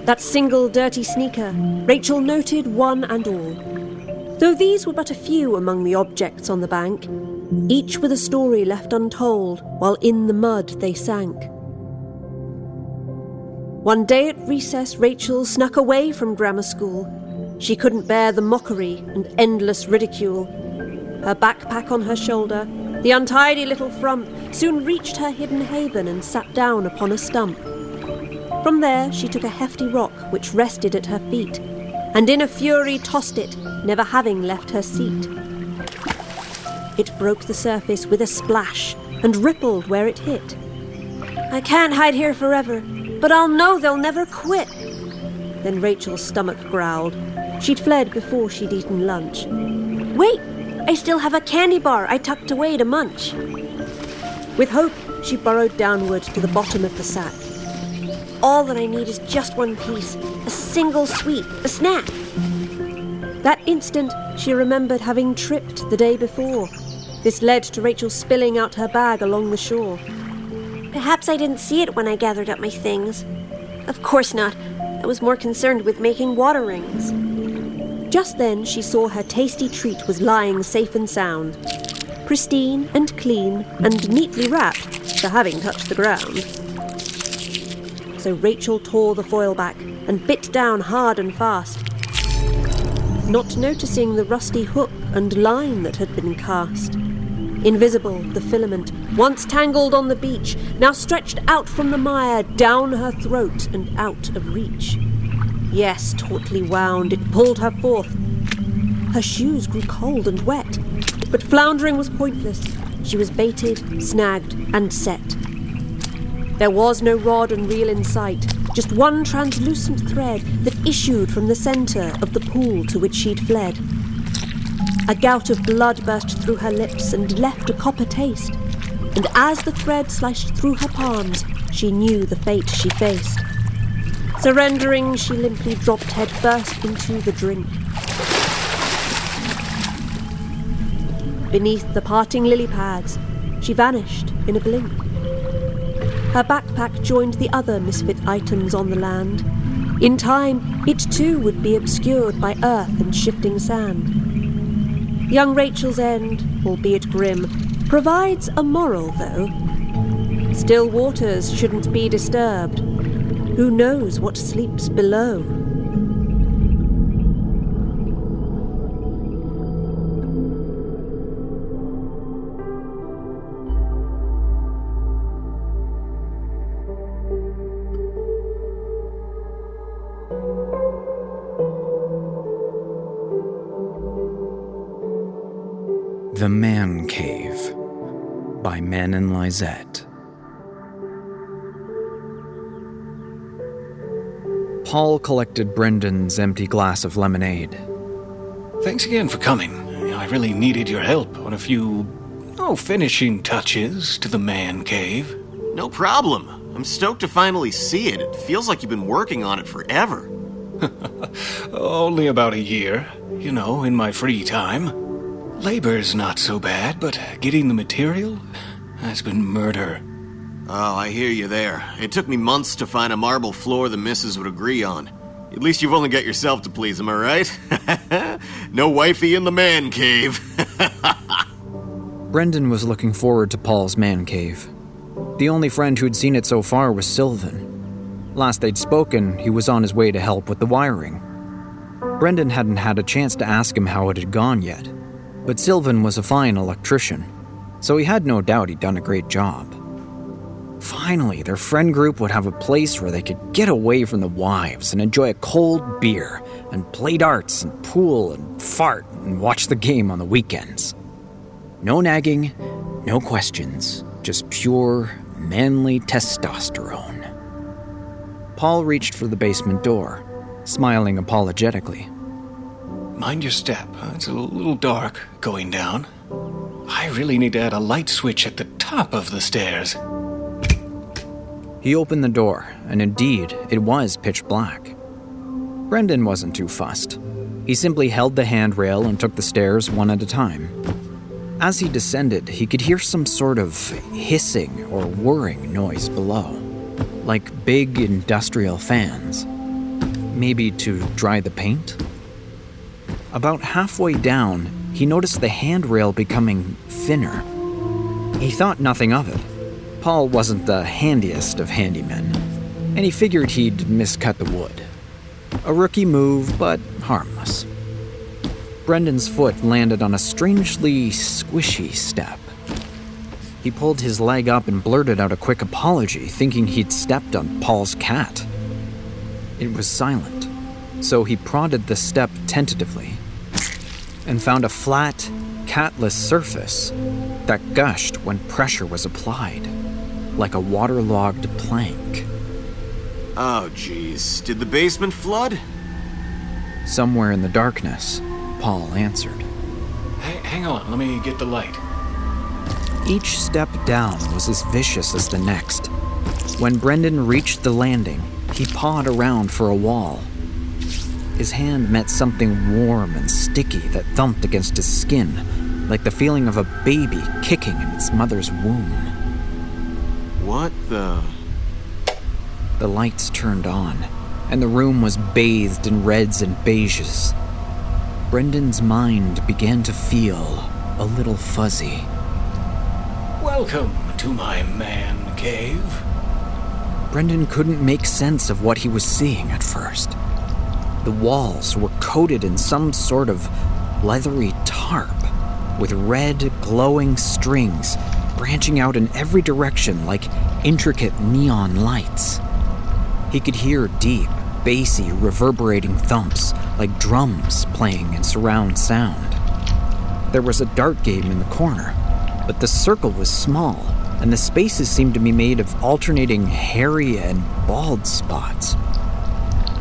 That single dirty sneaker, Rachel noted one and all. Though these were but a few among the objects on the bank, each with a story left untold while in the mud they sank. One day at recess, Rachel snuck away from grammar school. She couldn't bear the mockery and endless ridicule her backpack on her shoulder, the untidy little frump soon reached her hidden haven and sat down upon a stump. From there, she took a hefty rock which rested at her feet, and in a fury tossed it, never having left her seat. it broke the surface with a splash and rippled where it hit. I can't hide here forever, but I'll know they'll never quit. Then Rachel's stomach growled. She'd fled before she'd eaten lunch. Wait, I still have a candy bar I tucked away to munch. With hope, she burrowed downward to the bottom of the sack. All that I need is just one piece, a single sweet, a snack. That instant, she remembered having tripped the day before. This led to Rachel spilling out her bag along the shore. Perhaps I didn't see it when I gathered up my things. Of course not. I was more concerned with making water rings. Just then, she saw her tasty treat was lying safe and sound, pristine and clean and neatly wrapped for having touched the ground. So Rachel tore the foil back and bit down hard and fast, not noticing the rusty hook and line that had been cast. Invisible, the filament, once tangled on the beach, now stretched out from the mire, down her throat and out of reach. Yes, tautly wound, it pulled her forth. Her shoes grew cold and wet, but floundering was pointless. She was baited, snagged, and set. There was no rod and reel in sight, just one translucent thread that issued from the centre of the pool to which she'd fled. A gout of blood burst through her lips and left a copper taste, and as the thread sliced through her palms, she knew the fate she faced. Surrendering, she limply dropped headfirst into the drink. Beneath the parting lily pads, she vanished in a blink. Her backpack joined the other misfit items on the land. In time, it too would be obscured by earth and shifting sand. Young Rachel's end, albeit grim, provides a moral, though. Still waters shouldn't be disturbed. Who knows what sleeps below? The Man Cave by Manen Lyset. Paul collected Brendan's empty glass of lemonade. Thanks again for coming. I really needed your help on a few, oh, finishing touches to the man cave. No problem. I'm stoked to finally see it. It feels like you've been working on it forever. Only about a year, you know, in my free time. Labor's not so bad, but getting the material has been murder. Oh, I hear you there. It took me months to find a marble floor the missus would agree on. At least you've only got yourself to please, am I right? no wifey in the man cave. Brendan was looking forward to Paul's man cave. The only friend who'd seen it so far was Sylvan. Last they'd spoken, he was on his way to help with the wiring. Brendan hadn't had a chance to ask him how it had gone yet, but Sylvan was a fine electrician, so he had no doubt he'd done a great job. Finally, their friend group would have a place where they could get away from the wives and enjoy a cold beer and play darts and pool and fart and watch the game on the weekends. No nagging, no questions, just pure, manly testosterone. Paul reached for the basement door, smiling apologetically. Mind your step. It's a little dark going down. I really need to add a light switch at the top of the stairs. He opened the door, and indeed, it was pitch black. Brendan wasn't too fussed. He simply held the handrail and took the stairs one at a time. As he descended, he could hear some sort of hissing or whirring noise below, like big industrial fans. Maybe to dry the paint? About halfway down, he noticed the handrail becoming thinner. He thought nothing of it. Paul wasn't the handiest of handymen, and he figured he'd miscut the wood. A rookie move, but harmless. Brendan's foot landed on a strangely squishy step. He pulled his leg up and blurted out a quick apology, thinking he'd stepped on Paul's cat. It was silent, so he prodded the step tentatively and found a flat, catless surface that gushed when pressure was applied, like a waterlogged plank. Oh, jeez. Did the basement flood? Somewhere in the darkness, Paul answered. Hey, hang on, let me get the light. Each step down was as vicious as the next. When Brendan reached the landing, he pawed around for a wall. His hand met something warm and sticky that thumped against his skin, like the feeling of a baby kicking in its mother's womb. What the? The lights turned on, and the room was bathed in reds and beiges. Brendan's mind began to feel a little fuzzy. Welcome to my man cave. Brendan couldn't make sense of what he was seeing at first. The walls were coated in some sort of leathery tarp with red, glowing strings branching out in every direction like intricate neon lights. He could hear deep, bassy, reverberating thumps like drums playing in surround sound. There was a dart game in the corner, but the circle was small, and the spaces seemed to be made of alternating hairy and bald spots.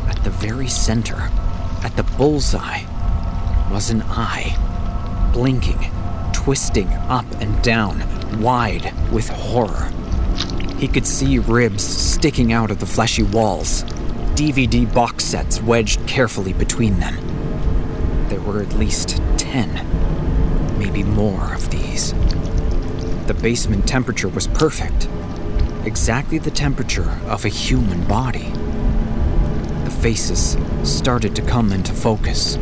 At the very center, at the bullseye, was an eye, blinking, twisting up and down, wide with horror. He could see ribs sticking out of the fleshy walls, DVD box sets wedged carefully between them. There were at least ten, maybe more of these. The basement temperature was perfect, exactly the temperature of a human body. The faces started to come into focus.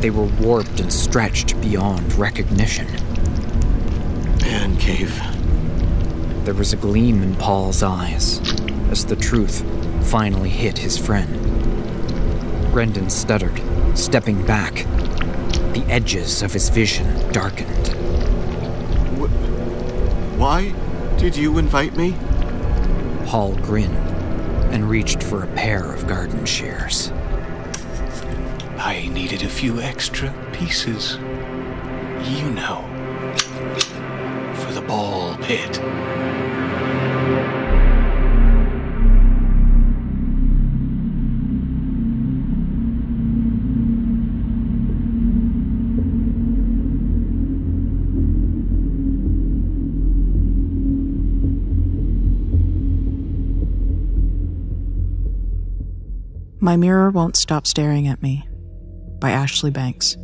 They were warped and stretched beyond recognition. Man cave. There was a gleam in Paul's eyes as the truth finally hit his friend. Brendan stuttered, stepping back. The edges of his vision darkened. Why did you invite me? Paul grinned and reached for a pair of garden shears. I needed a few extra pieces. You know. Pit. My Mirror Won't Stop Staring at Me by Ashleigh Banks.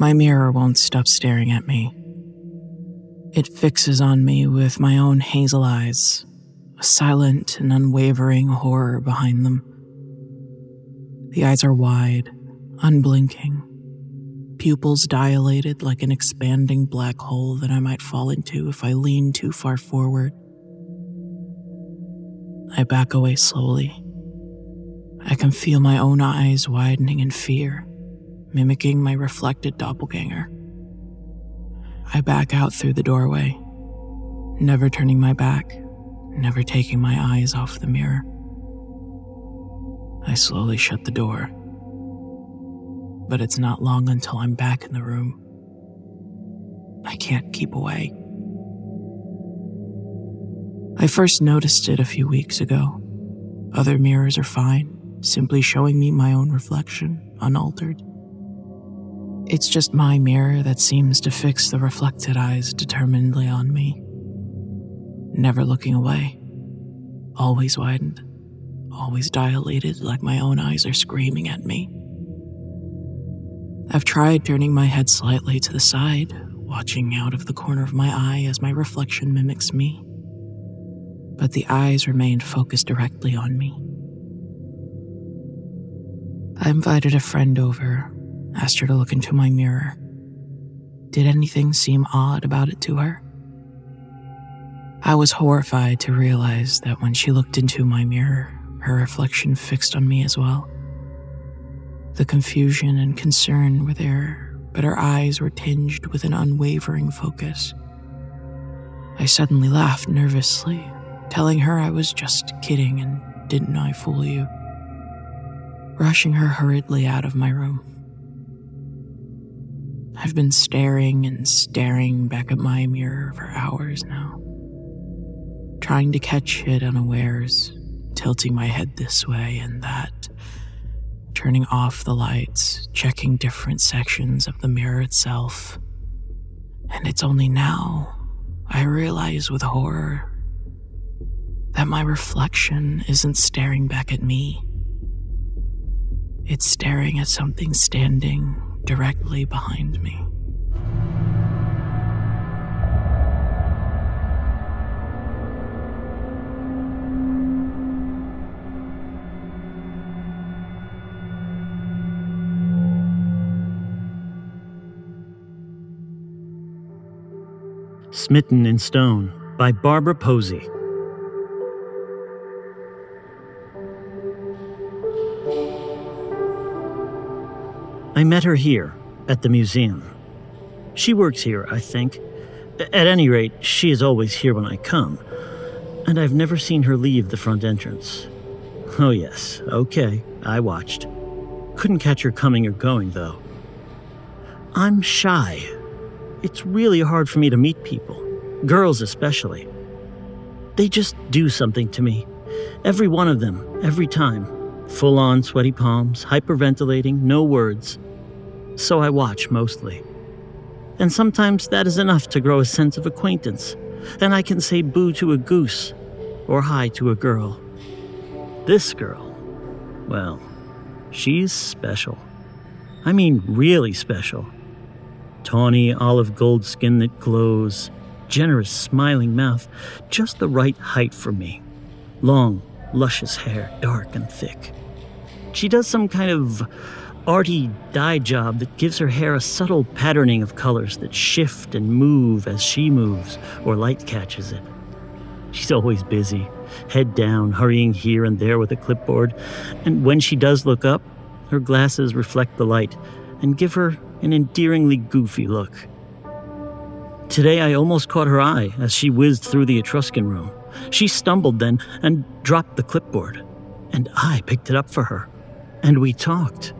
My mirror won't stop staring at me. It fixes on me with my own hazel eyes, a silent and unwavering horror behind them. The eyes are wide, unblinking, pupils dilated like an expanding black hole that I might fall into if I lean too far forward. I back away slowly. I can feel my own eyes widening in fear, mimicking my reflected doppelganger. I back out through the doorway, never turning my back, never taking my eyes off the mirror. I slowly shut the door. But it's not long until I'm back in the room. I can't keep away. I first noticed it a few weeks ago. Other mirrors are fine, simply showing me my own reflection, unaltered. It's just my mirror that seems to fix the reflected eyes determinedly on me. Never looking away, always widened, always dilated like my own eyes are screaming at me. I've tried turning my head slightly to the side, watching out of the corner of my eye as my reflection mimics me. But the eyes remained focused directly on me. I invited a friend over, asked her to look into my mirror. Did anything seem odd about it to her? I was horrified to realize that when she looked into my mirror, her reflection fixed on me as well. The confusion and concern were there, but her eyes were tinged with an unwavering focus. I suddenly laughed nervously, telling her I was just kidding and didn't I fool you? rushing her hurriedly out of my room. I've been staring and staring back at my mirror for hours now, trying to catch it unawares, tilting my head this way and that, turning off the lights, checking different sections of the mirror itself. And it's only now I realize with horror that my reflection isn't staring back at me. It's staring at something standing directly behind me. Smitten in Stone by Barbara Posey. I met her here at the museum. She works here, I think. At any rate, she is always here when I come, and I've never seen her leave the front entrance. Oh, yes, okay, I watched. Couldn't catch her coming or going, though. I'm shy. It's really hard for me to meet people, girls especially. They just do something to me. Every one of them, every time. Full on sweaty palms, hyperventilating, no words. So I watch mostly. And sometimes that is enough to grow a sense of acquaintance, and I can say boo to a goose or hi to a girl. This girl, well, she's special. I mean, really special. Tawny olive gold skin that glows, generous smiling mouth, just the right height for me. Long, luscious hair, dark and thick. She does some kind of arty dye job that gives her hair a subtle patterning of colors that shift and move as she moves or light catches it. She's always busy, head down, hurrying here and there with a clipboard, and when she does look up, her glasses reflect the light and give her an endearingly goofy look. Today I almost caught her eye as she whizzed through the Etruscan room. She stumbled then and dropped the clipboard, and I picked it up for her, and we talked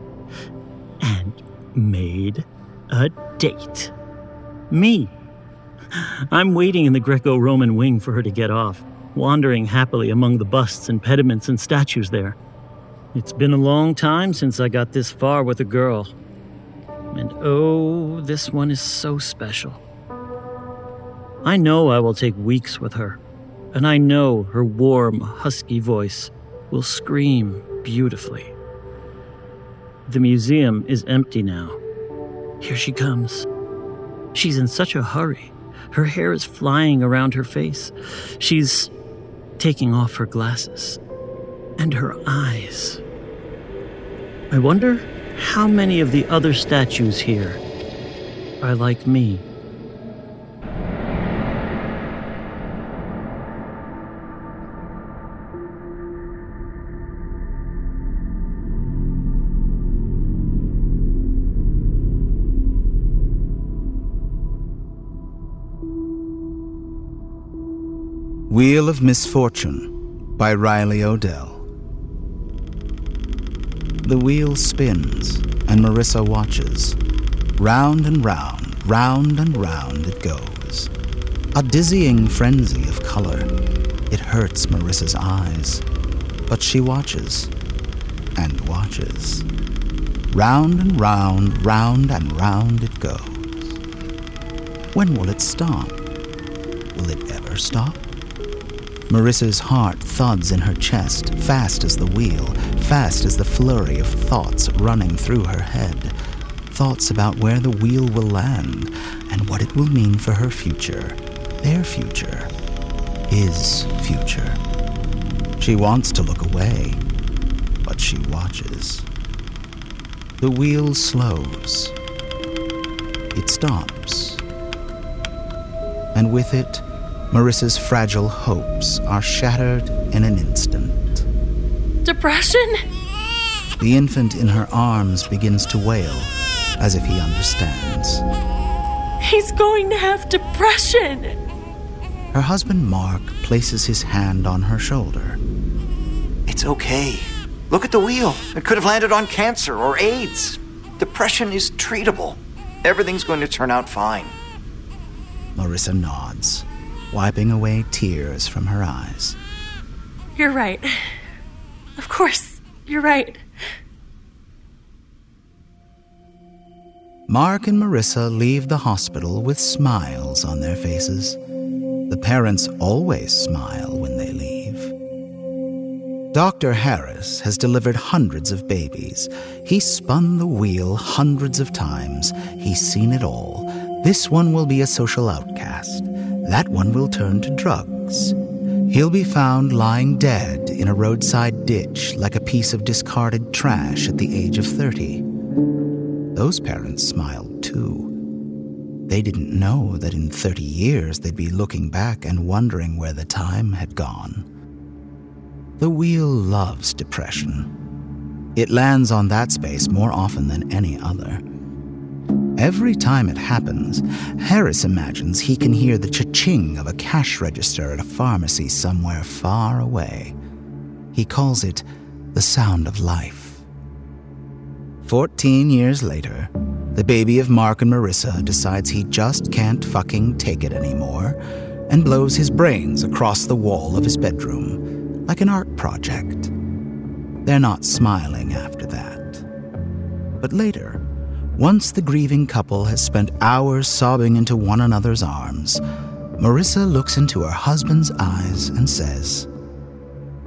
and made a date. Me. I'm waiting in the Greco Roman wing for her to get off, wandering happily among the busts and pediments and statues there. It's been a long time since I got this far with a girl. And oh, this one is so special. I know I will take weeks with her, and I know her warm, husky voice will scream beautifully. The museum is empty now. Here she comes. She's in such a hurry. Her hair is flying around her face. She's taking off her glasses. And her eyes. I wonder how many of the other statues here are like me. Wheel of Misfortune by Riley Odell. The wheel spins, and Marissa watches. Round and round, round and round it goes. A dizzying frenzy of color. It hurts Marissa's eyes, but she watches and watches. Round and round, round and round it goes. When will it stop? Will it ever stop? Marissa's heart thuds in her chest, fast as the wheel, fast as the flurry of thoughts running through her head. Thoughts about where the wheel will land and what it will mean for her future, their future, his future. She wants to look away, but she watches. The wheel slows. It stops. And with it, Marissa's fragile hopes are shattered in an instant. Depression? The infant in her arms begins to wail, as if he understands. He's going to have depression. Her husband Mark places his hand on her shoulder. It's okay. Look at the wheel. It could have landed on cancer or AIDS. Depression is treatable. Everything's going to turn out fine. Marissa nods, wiping away tears from her eyes. You're right. Of course, you're right. Mark and Marissa leave the hospital with smiles on their faces. The parents always smile when they leave. Dr. Harris has delivered hundreds of babies. He's spun the wheel hundreds of times. He's seen it all. This one will be a social outcast. That one will turn to drugs. He'll be found lying dead in a roadside ditch like a piece of discarded trash at the age of 30. Those parents smiled too. They didn't know that in 30 years they'd be looking back and wondering where the time had gone. The wheel loves depression. It lands on that space more often than any other. Every time it happens, Harris imagines he can hear the cha-ching of a cash register at a pharmacy somewhere far away. He calls it the sound of life. Fourteen years later, the baby of Mark and Marissa decides he just can't fucking take it anymore and blows his brains across the wall of his bedroom like an art project. They're not smiling after that. But later, once the grieving couple has spent hours sobbing into one another's arms, Marissa looks into her husband's eyes and says,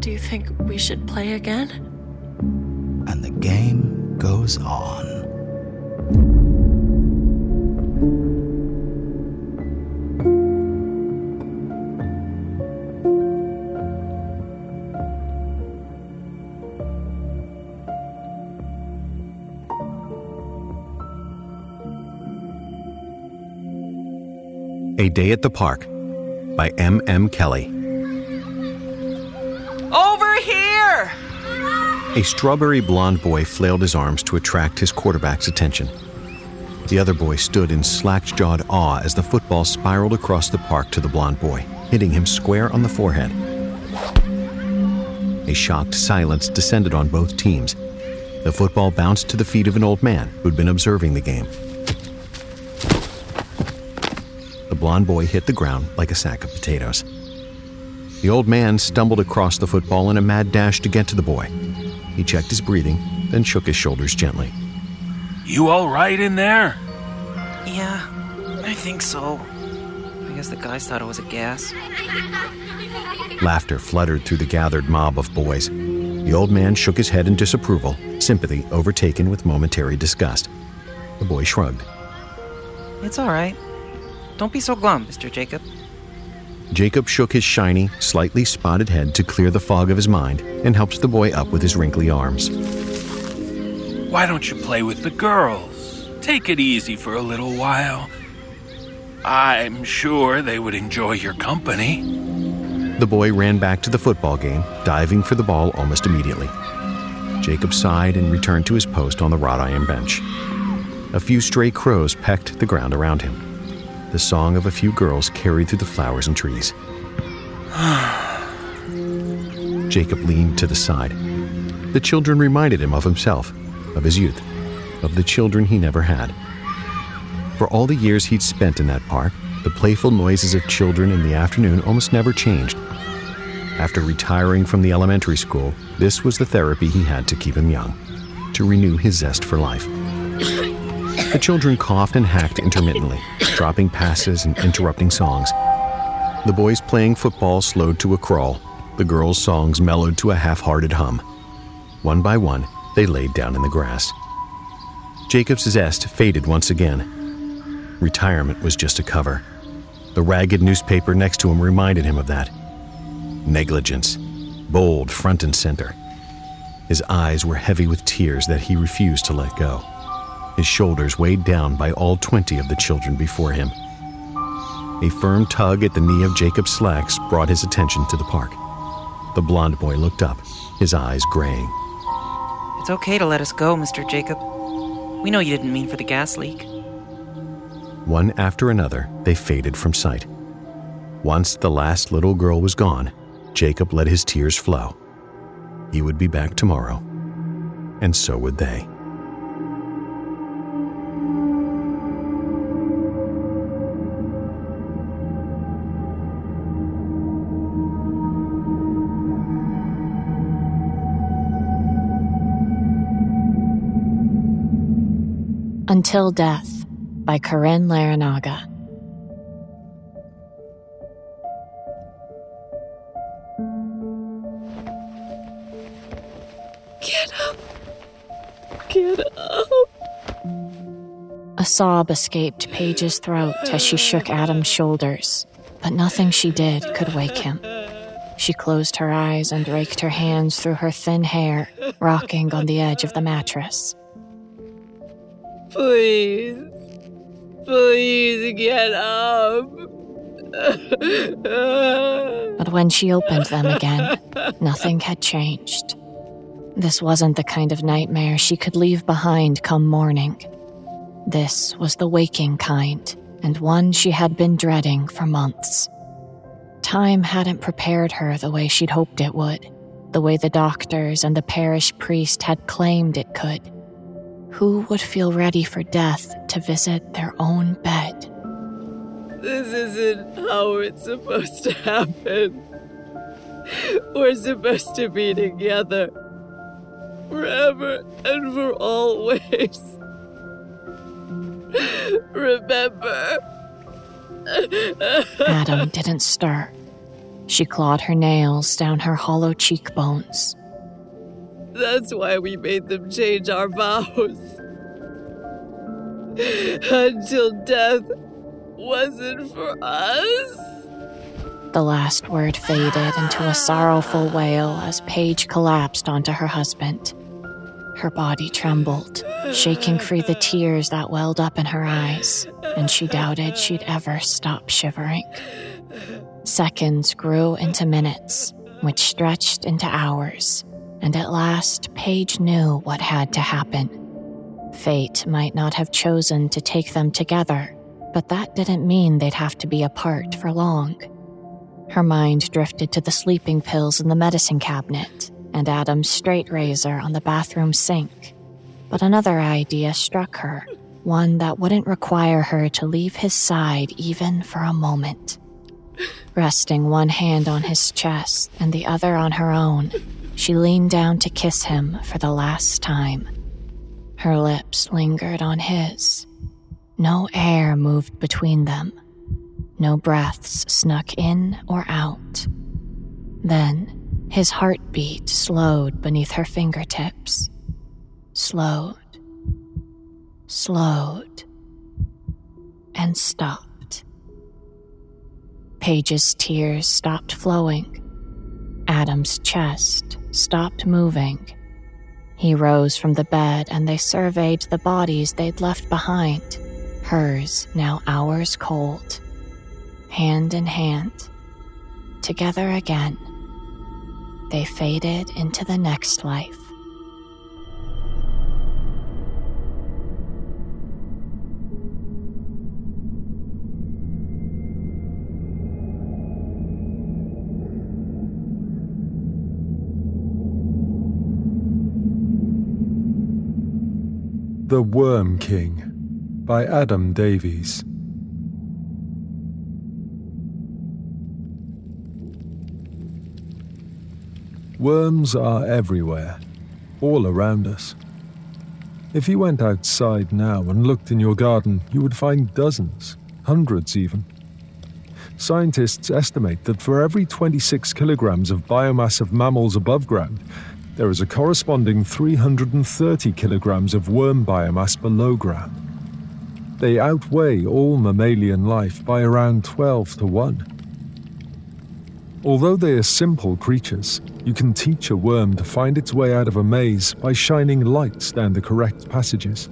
Do you think we should play again? And the game goes on. A Day at the Park by M. M. Kelley. Over here! A strawberry blonde boy flailed his arms to attract his quarterback's attention. The other boy stood in slack jawed awe as the football spiraled across the park to the blonde boy, hitting him square on the forehead. A shocked silence descended on both teams. The football bounced to the feet of an old man who'd been observing the game. The blond boy hit the ground like a sack of potatoes. The old man stumbled across the football in a mad dash to get to the boy. He checked his breathing, then shook his shoulders gently. You all right in there? Yeah, I think so. I guess the guys thought it was a gas. Laughter fluttered through the gathered mob of boys. The old man shook his head in disapproval, sympathy overtaken with momentary disgust. The boy shrugged. It's all right. Don't be so glum, Mr. Jacob. Jacob shook his shiny, slightly spotted head to clear the fog of his mind and helped the boy up with his wrinkly arms. Why don't you play with the girls? Take it easy for a little while. I'm sure they would enjoy your company. The boy ran back to the football game, diving for the ball almost immediately. Jacob sighed and returned to his post on the wrought iron bench. A few stray crows pecked the ground around him. The song of a few girls carried through the flowers and trees. Jacob leaned to the side. The children reminded him of himself, of his youth, of the children he never had. For all the years he'd spent in that park, the playful noises of children in the afternoon almost never changed. After retiring from the elementary school, this was the therapy he had to keep him young, to renew his zest for life. The children coughed and hacked intermittently, dropping passes and interrupting songs. The boys playing football slowed to a crawl. The girls' songs mellowed to a half hearted hum. One by one, they laid down in the grass. Jacob's zest faded once again. Retirement was just a cover. The ragged newspaper next to him reminded him of that. Negligence, bold front and center. His eyes were heavy with tears that he refused to let go his shoulders weighed down by all 20 of the children before him. A firm tug at the knee of Jacob's slacks brought his attention to the park. The blond boy looked up, his eyes graying. It's okay to let us go, Mr. Jacob. We know you didn't mean for the gas leak. One after another, they faded from sight. Once the last little girl was gone, Jacob let his tears flow. He would be back tomorrow and so would they. Until Death by Caryn Larrinaga. Get up! Get up! A sob escaped Paige's throat as she shook Adam's shoulders, but nothing she did could wake him. She closed her eyes and raked her hands through her thin hair, rocking on the edge of the mattress. Please. Please get up. But when she opened them again, nothing had changed. This wasn't the kind of nightmare she could leave behind come morning. This was the waking kind, and one she had been dreading for months. Time hadn't prepared her the way she'd hoped it would, the way the doctors and the parish priest had claimed it could. Who would feel ready for death to visit their own bed? This isn't how it's supposed to happen. We're supposed to be together. Forever and for always. Remember? Adam didn't stir. She clawed her nails down her hollow cheekbones. That's why we made them change our vows. Until death wasn't for us. The last word faded into a sorrowful wail as Paige collapsed onto her husband. Her body trembled, shaking free the tears that welled up in her eyes, and she doubted she'd ever stop shivering. Seconds grew into minutes, which stretched into hours, and at last Paige knew what had to happen. Fate might not have chosen to take them together, but that didn't mean they'd have to be apart for long. Her mind drifted to the sleeping pills in the medicine cabinet and Adam's straight razor on the bathroom sink. But another idea struck her, one that wouldn't require her to leave his side even for a moment. Resting one hand on his chest and the other on her own, she leaned down to kiss him for the last time. Her lips lingered on his. No air moved between them. No breaths snuck in or out. Then, his heartbeat slowed beneath her fingertips. Slowed. Slowed. And stopped. Paige's tears stopped flowing. Adam's chest stopped moving. He rose from the bed and they surveyed the bodies they'd left behind, hers now hours cold. Hand in hand, together again they faded into the next life. The Worm King by Adam Davies. Worms are everywhere, all around us. If you went outside now and looked in your garden, you would find dozens, hundreds even. Scientists estimate that for every 26 kilograms of biomass of mammals above ground, there is a corresponding 330 kilograms of worm biomass below ground. They outweigh all mammalian life by around 12 to 1. Although they are simple creatures, you can teach a worm to find its way out of a maze by shining lights down the correct passages.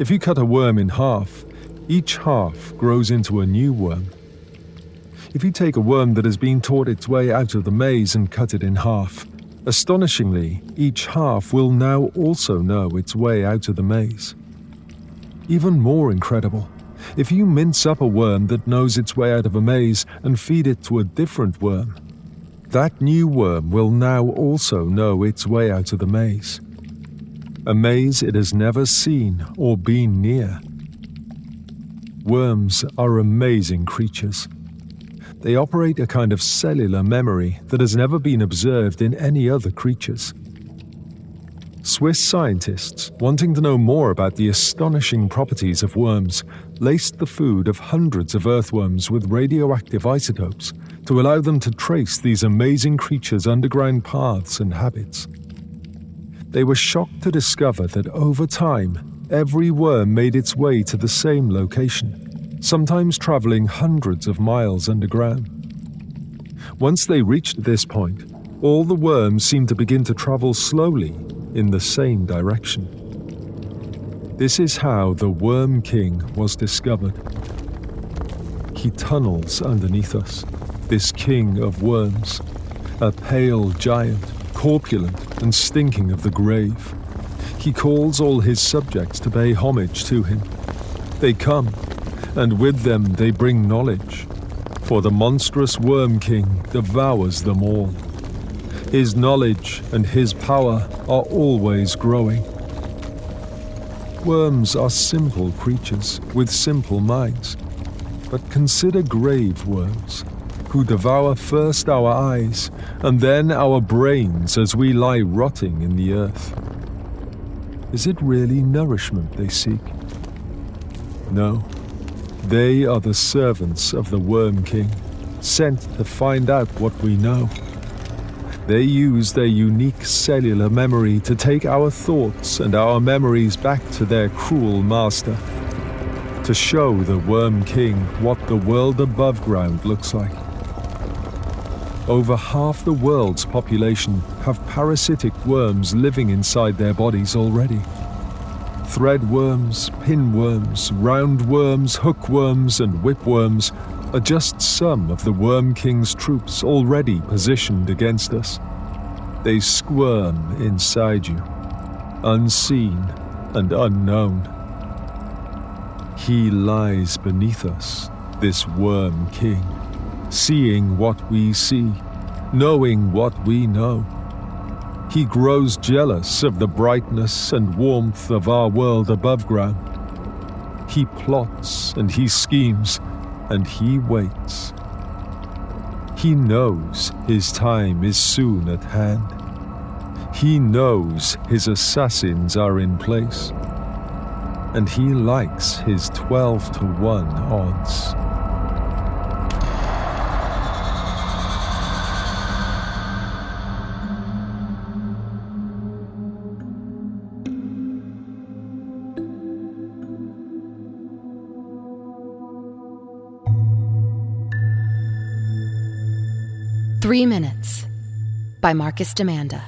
If you cut a worm in half, each half grows into a new worm. If you take a worm that has been taught its way out of the maze and cut it in half, astonishingly, each half will now also know its way out of the maze. Even more incredible, if you mince up a worm that knows its way out of a maze and feed it to a different worm, that new worm will now also know its way out of the maze. a maze it has never seen or been near. Worms are amazing creatures. They operate a kind of cellular memory that has never been observed in any other creatures. Swiss scientists, wanting to know more about the astonishing properties of worms, laced the food of hundreds of earthworms with radioactive isotopes to allow them to trace these amazing creatures' underground paths and habits. They were shocked to discover that over time, every worm made its way to the same location, sometimes traveling hundreds of miles underground. Once they reached this point, all the worms seemed to begin to travel slowly in the same direction. This is how the Worm King was discovered. He tunnels underneath us, this king of worms, a pale giant, corpulent and stinking of the grave. He calls all his subjects to pay homage to him. They come, and with them they bring knowledge, for the monstrous Worm King devours them all. His knowledge and his power are always growing. Worms are simple creatures with simple minds, but consider grave worms, who devour first our eyes and then our brains as we lie rotting in the earth. Is it really nourishment they seek? No, they are the servants of the Worm King, sent to find out what we know. They use their unique cellular memory to take our thoughts and our memories back to their cruel master. To show the Worm King what the world above ground looks like. Over half the world's population have parasitic worms living inside their bodies already. Thread worms, pinworms, roundworms, hookworms, and whipworms are just some of the Worm King's troops already positioned against us. They squirm inside you, unseen and unknown. He lies beneath us, this Worm King, seeing what we see, knowing what we know. He grows jealous of the brightness and warmth of our world above ground. He plots and he schemes and he waits. He knows his time is soon at hand. He knows his assassins are in place. And he likes his 12 to 1 odds. Three Minutes by Marcus Demanda.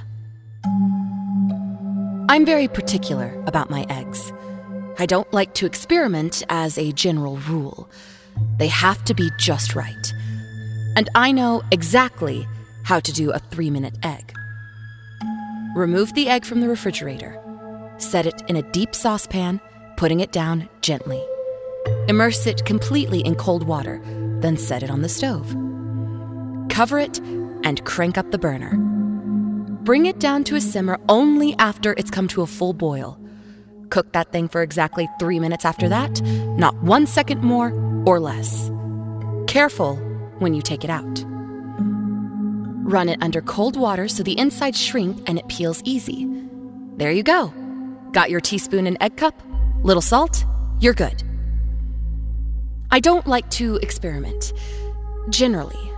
I'm very particular about my eggs. I don't like to experiment as a general rule. They have to be just right. And I know exactly how to do a three minute egg. Remove the egg from the refrigerator. Set it in a deep saucepan, putting it down gently. Immerse it completely in cold water, then set it on the stove. Cover it and crank up the burner. Bring it down to a simmer only after it's come to a full boil. Cook that thing for exactly three minutes after that, not one second more or less. Careful when you take it out. Run it under cold water so the insides shrink and it peels easy. There you go. Got your teaspoon and egg cup? Little salt? You're good. I don't like to experiment, generally.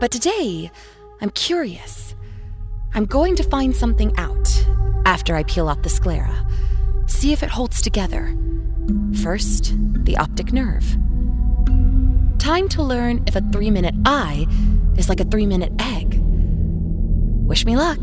But today, I'm curious. I'm going to find something out after I peel off the sclera. See if it holds together. First, the optic nerve. Time to learn if a three minute eye is like a three minute egg. Wish me luck.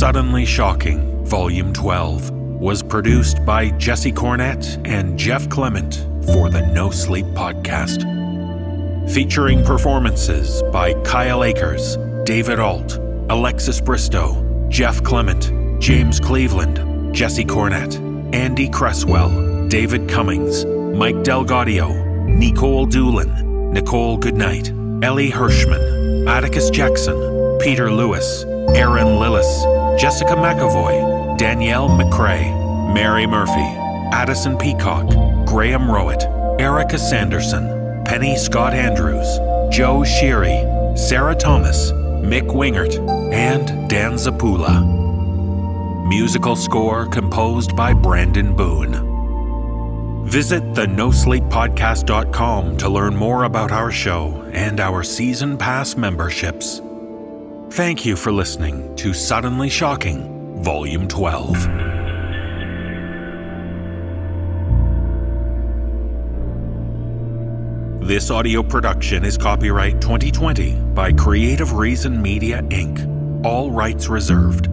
Suddenly Shocking, Volume 12, was produced by Jesse Cornett and Jeff Clement for the NoSleep Podcast. Featuring performances by Kyle Akers, David Ault, Alexis Bristowe, Jeff Clement, James Cleveland, Jesse Cornett, Andy Cresswell, David Cummings, Mike DelGaudio, Nikolle Doolin, Nichole Goodnight, Elie Hirschman, Atticus Jackson, Peter Lewis, Erin Lillis, Jessica McEvoy, Danielle McRae, Mary Murphy, Addison Peacock, Graham Rowat, Erika Sanderson, Penny Scott Andrews, Joe Shire, Sarah Thomas, Mick Wingert, and Dan Zappulla. Musical score composed by Brandon Boone. Visit the NoSleepPodcast.com to learn more about our show and our season pass memberships. Thank you for listening to Suddenly Shocking, Volume 12. This audio production is copyright 2020 by Creative Reason Media Inc., all rights reserved.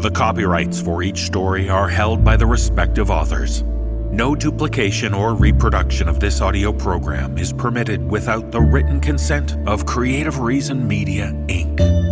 The copyrights for each story are held by the respective authors. No duplication or reproduction of this audio program is permitted without the written consent of Creative Reason Media Inc.